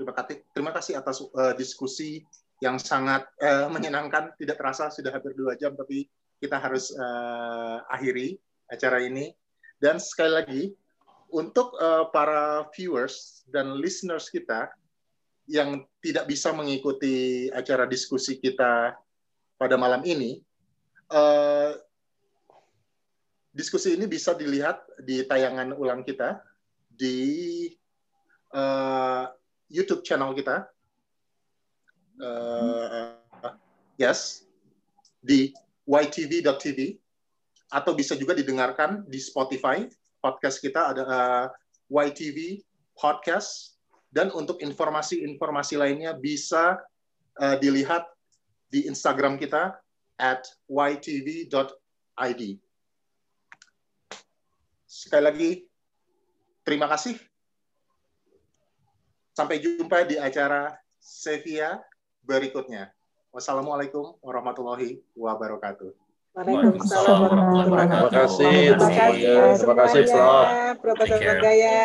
terima kasih. Terima kasih atas uh, diskusi yang sangat uh, menyenangkan. Tidak terasa sudah hampir dua jam, tapi kita harus uh, akhiri acara ini. Dan sekali lagi untuk uh, para viewers dan listeners kita yang tidak bisa mengikuti acara diskusi kita pada malam ini, uh, diskusi ini bisa dilihat di tayangan ulang kita di uh, YouTube channel kita. Uh, yes, di ytv.tv atau bisa juga didengarkan di Spotify podcast kita ada uh, eh, YTV podcast dan untuk informasi-informasi lainnya bisa uh, dilihat di Instagram kita at ytv.id. Sekali lagi, terima kasih. Sampai jumpa di acara Sevilla berikutnya. Wassalamualaikum warahmatullahi wabarakatuh. Waalaikumsalam warahmatullahi wabarakatuh. Terima kasih. Terima kasih Terima kasih, semuanya, Prof. Profesor Take care. Gaya.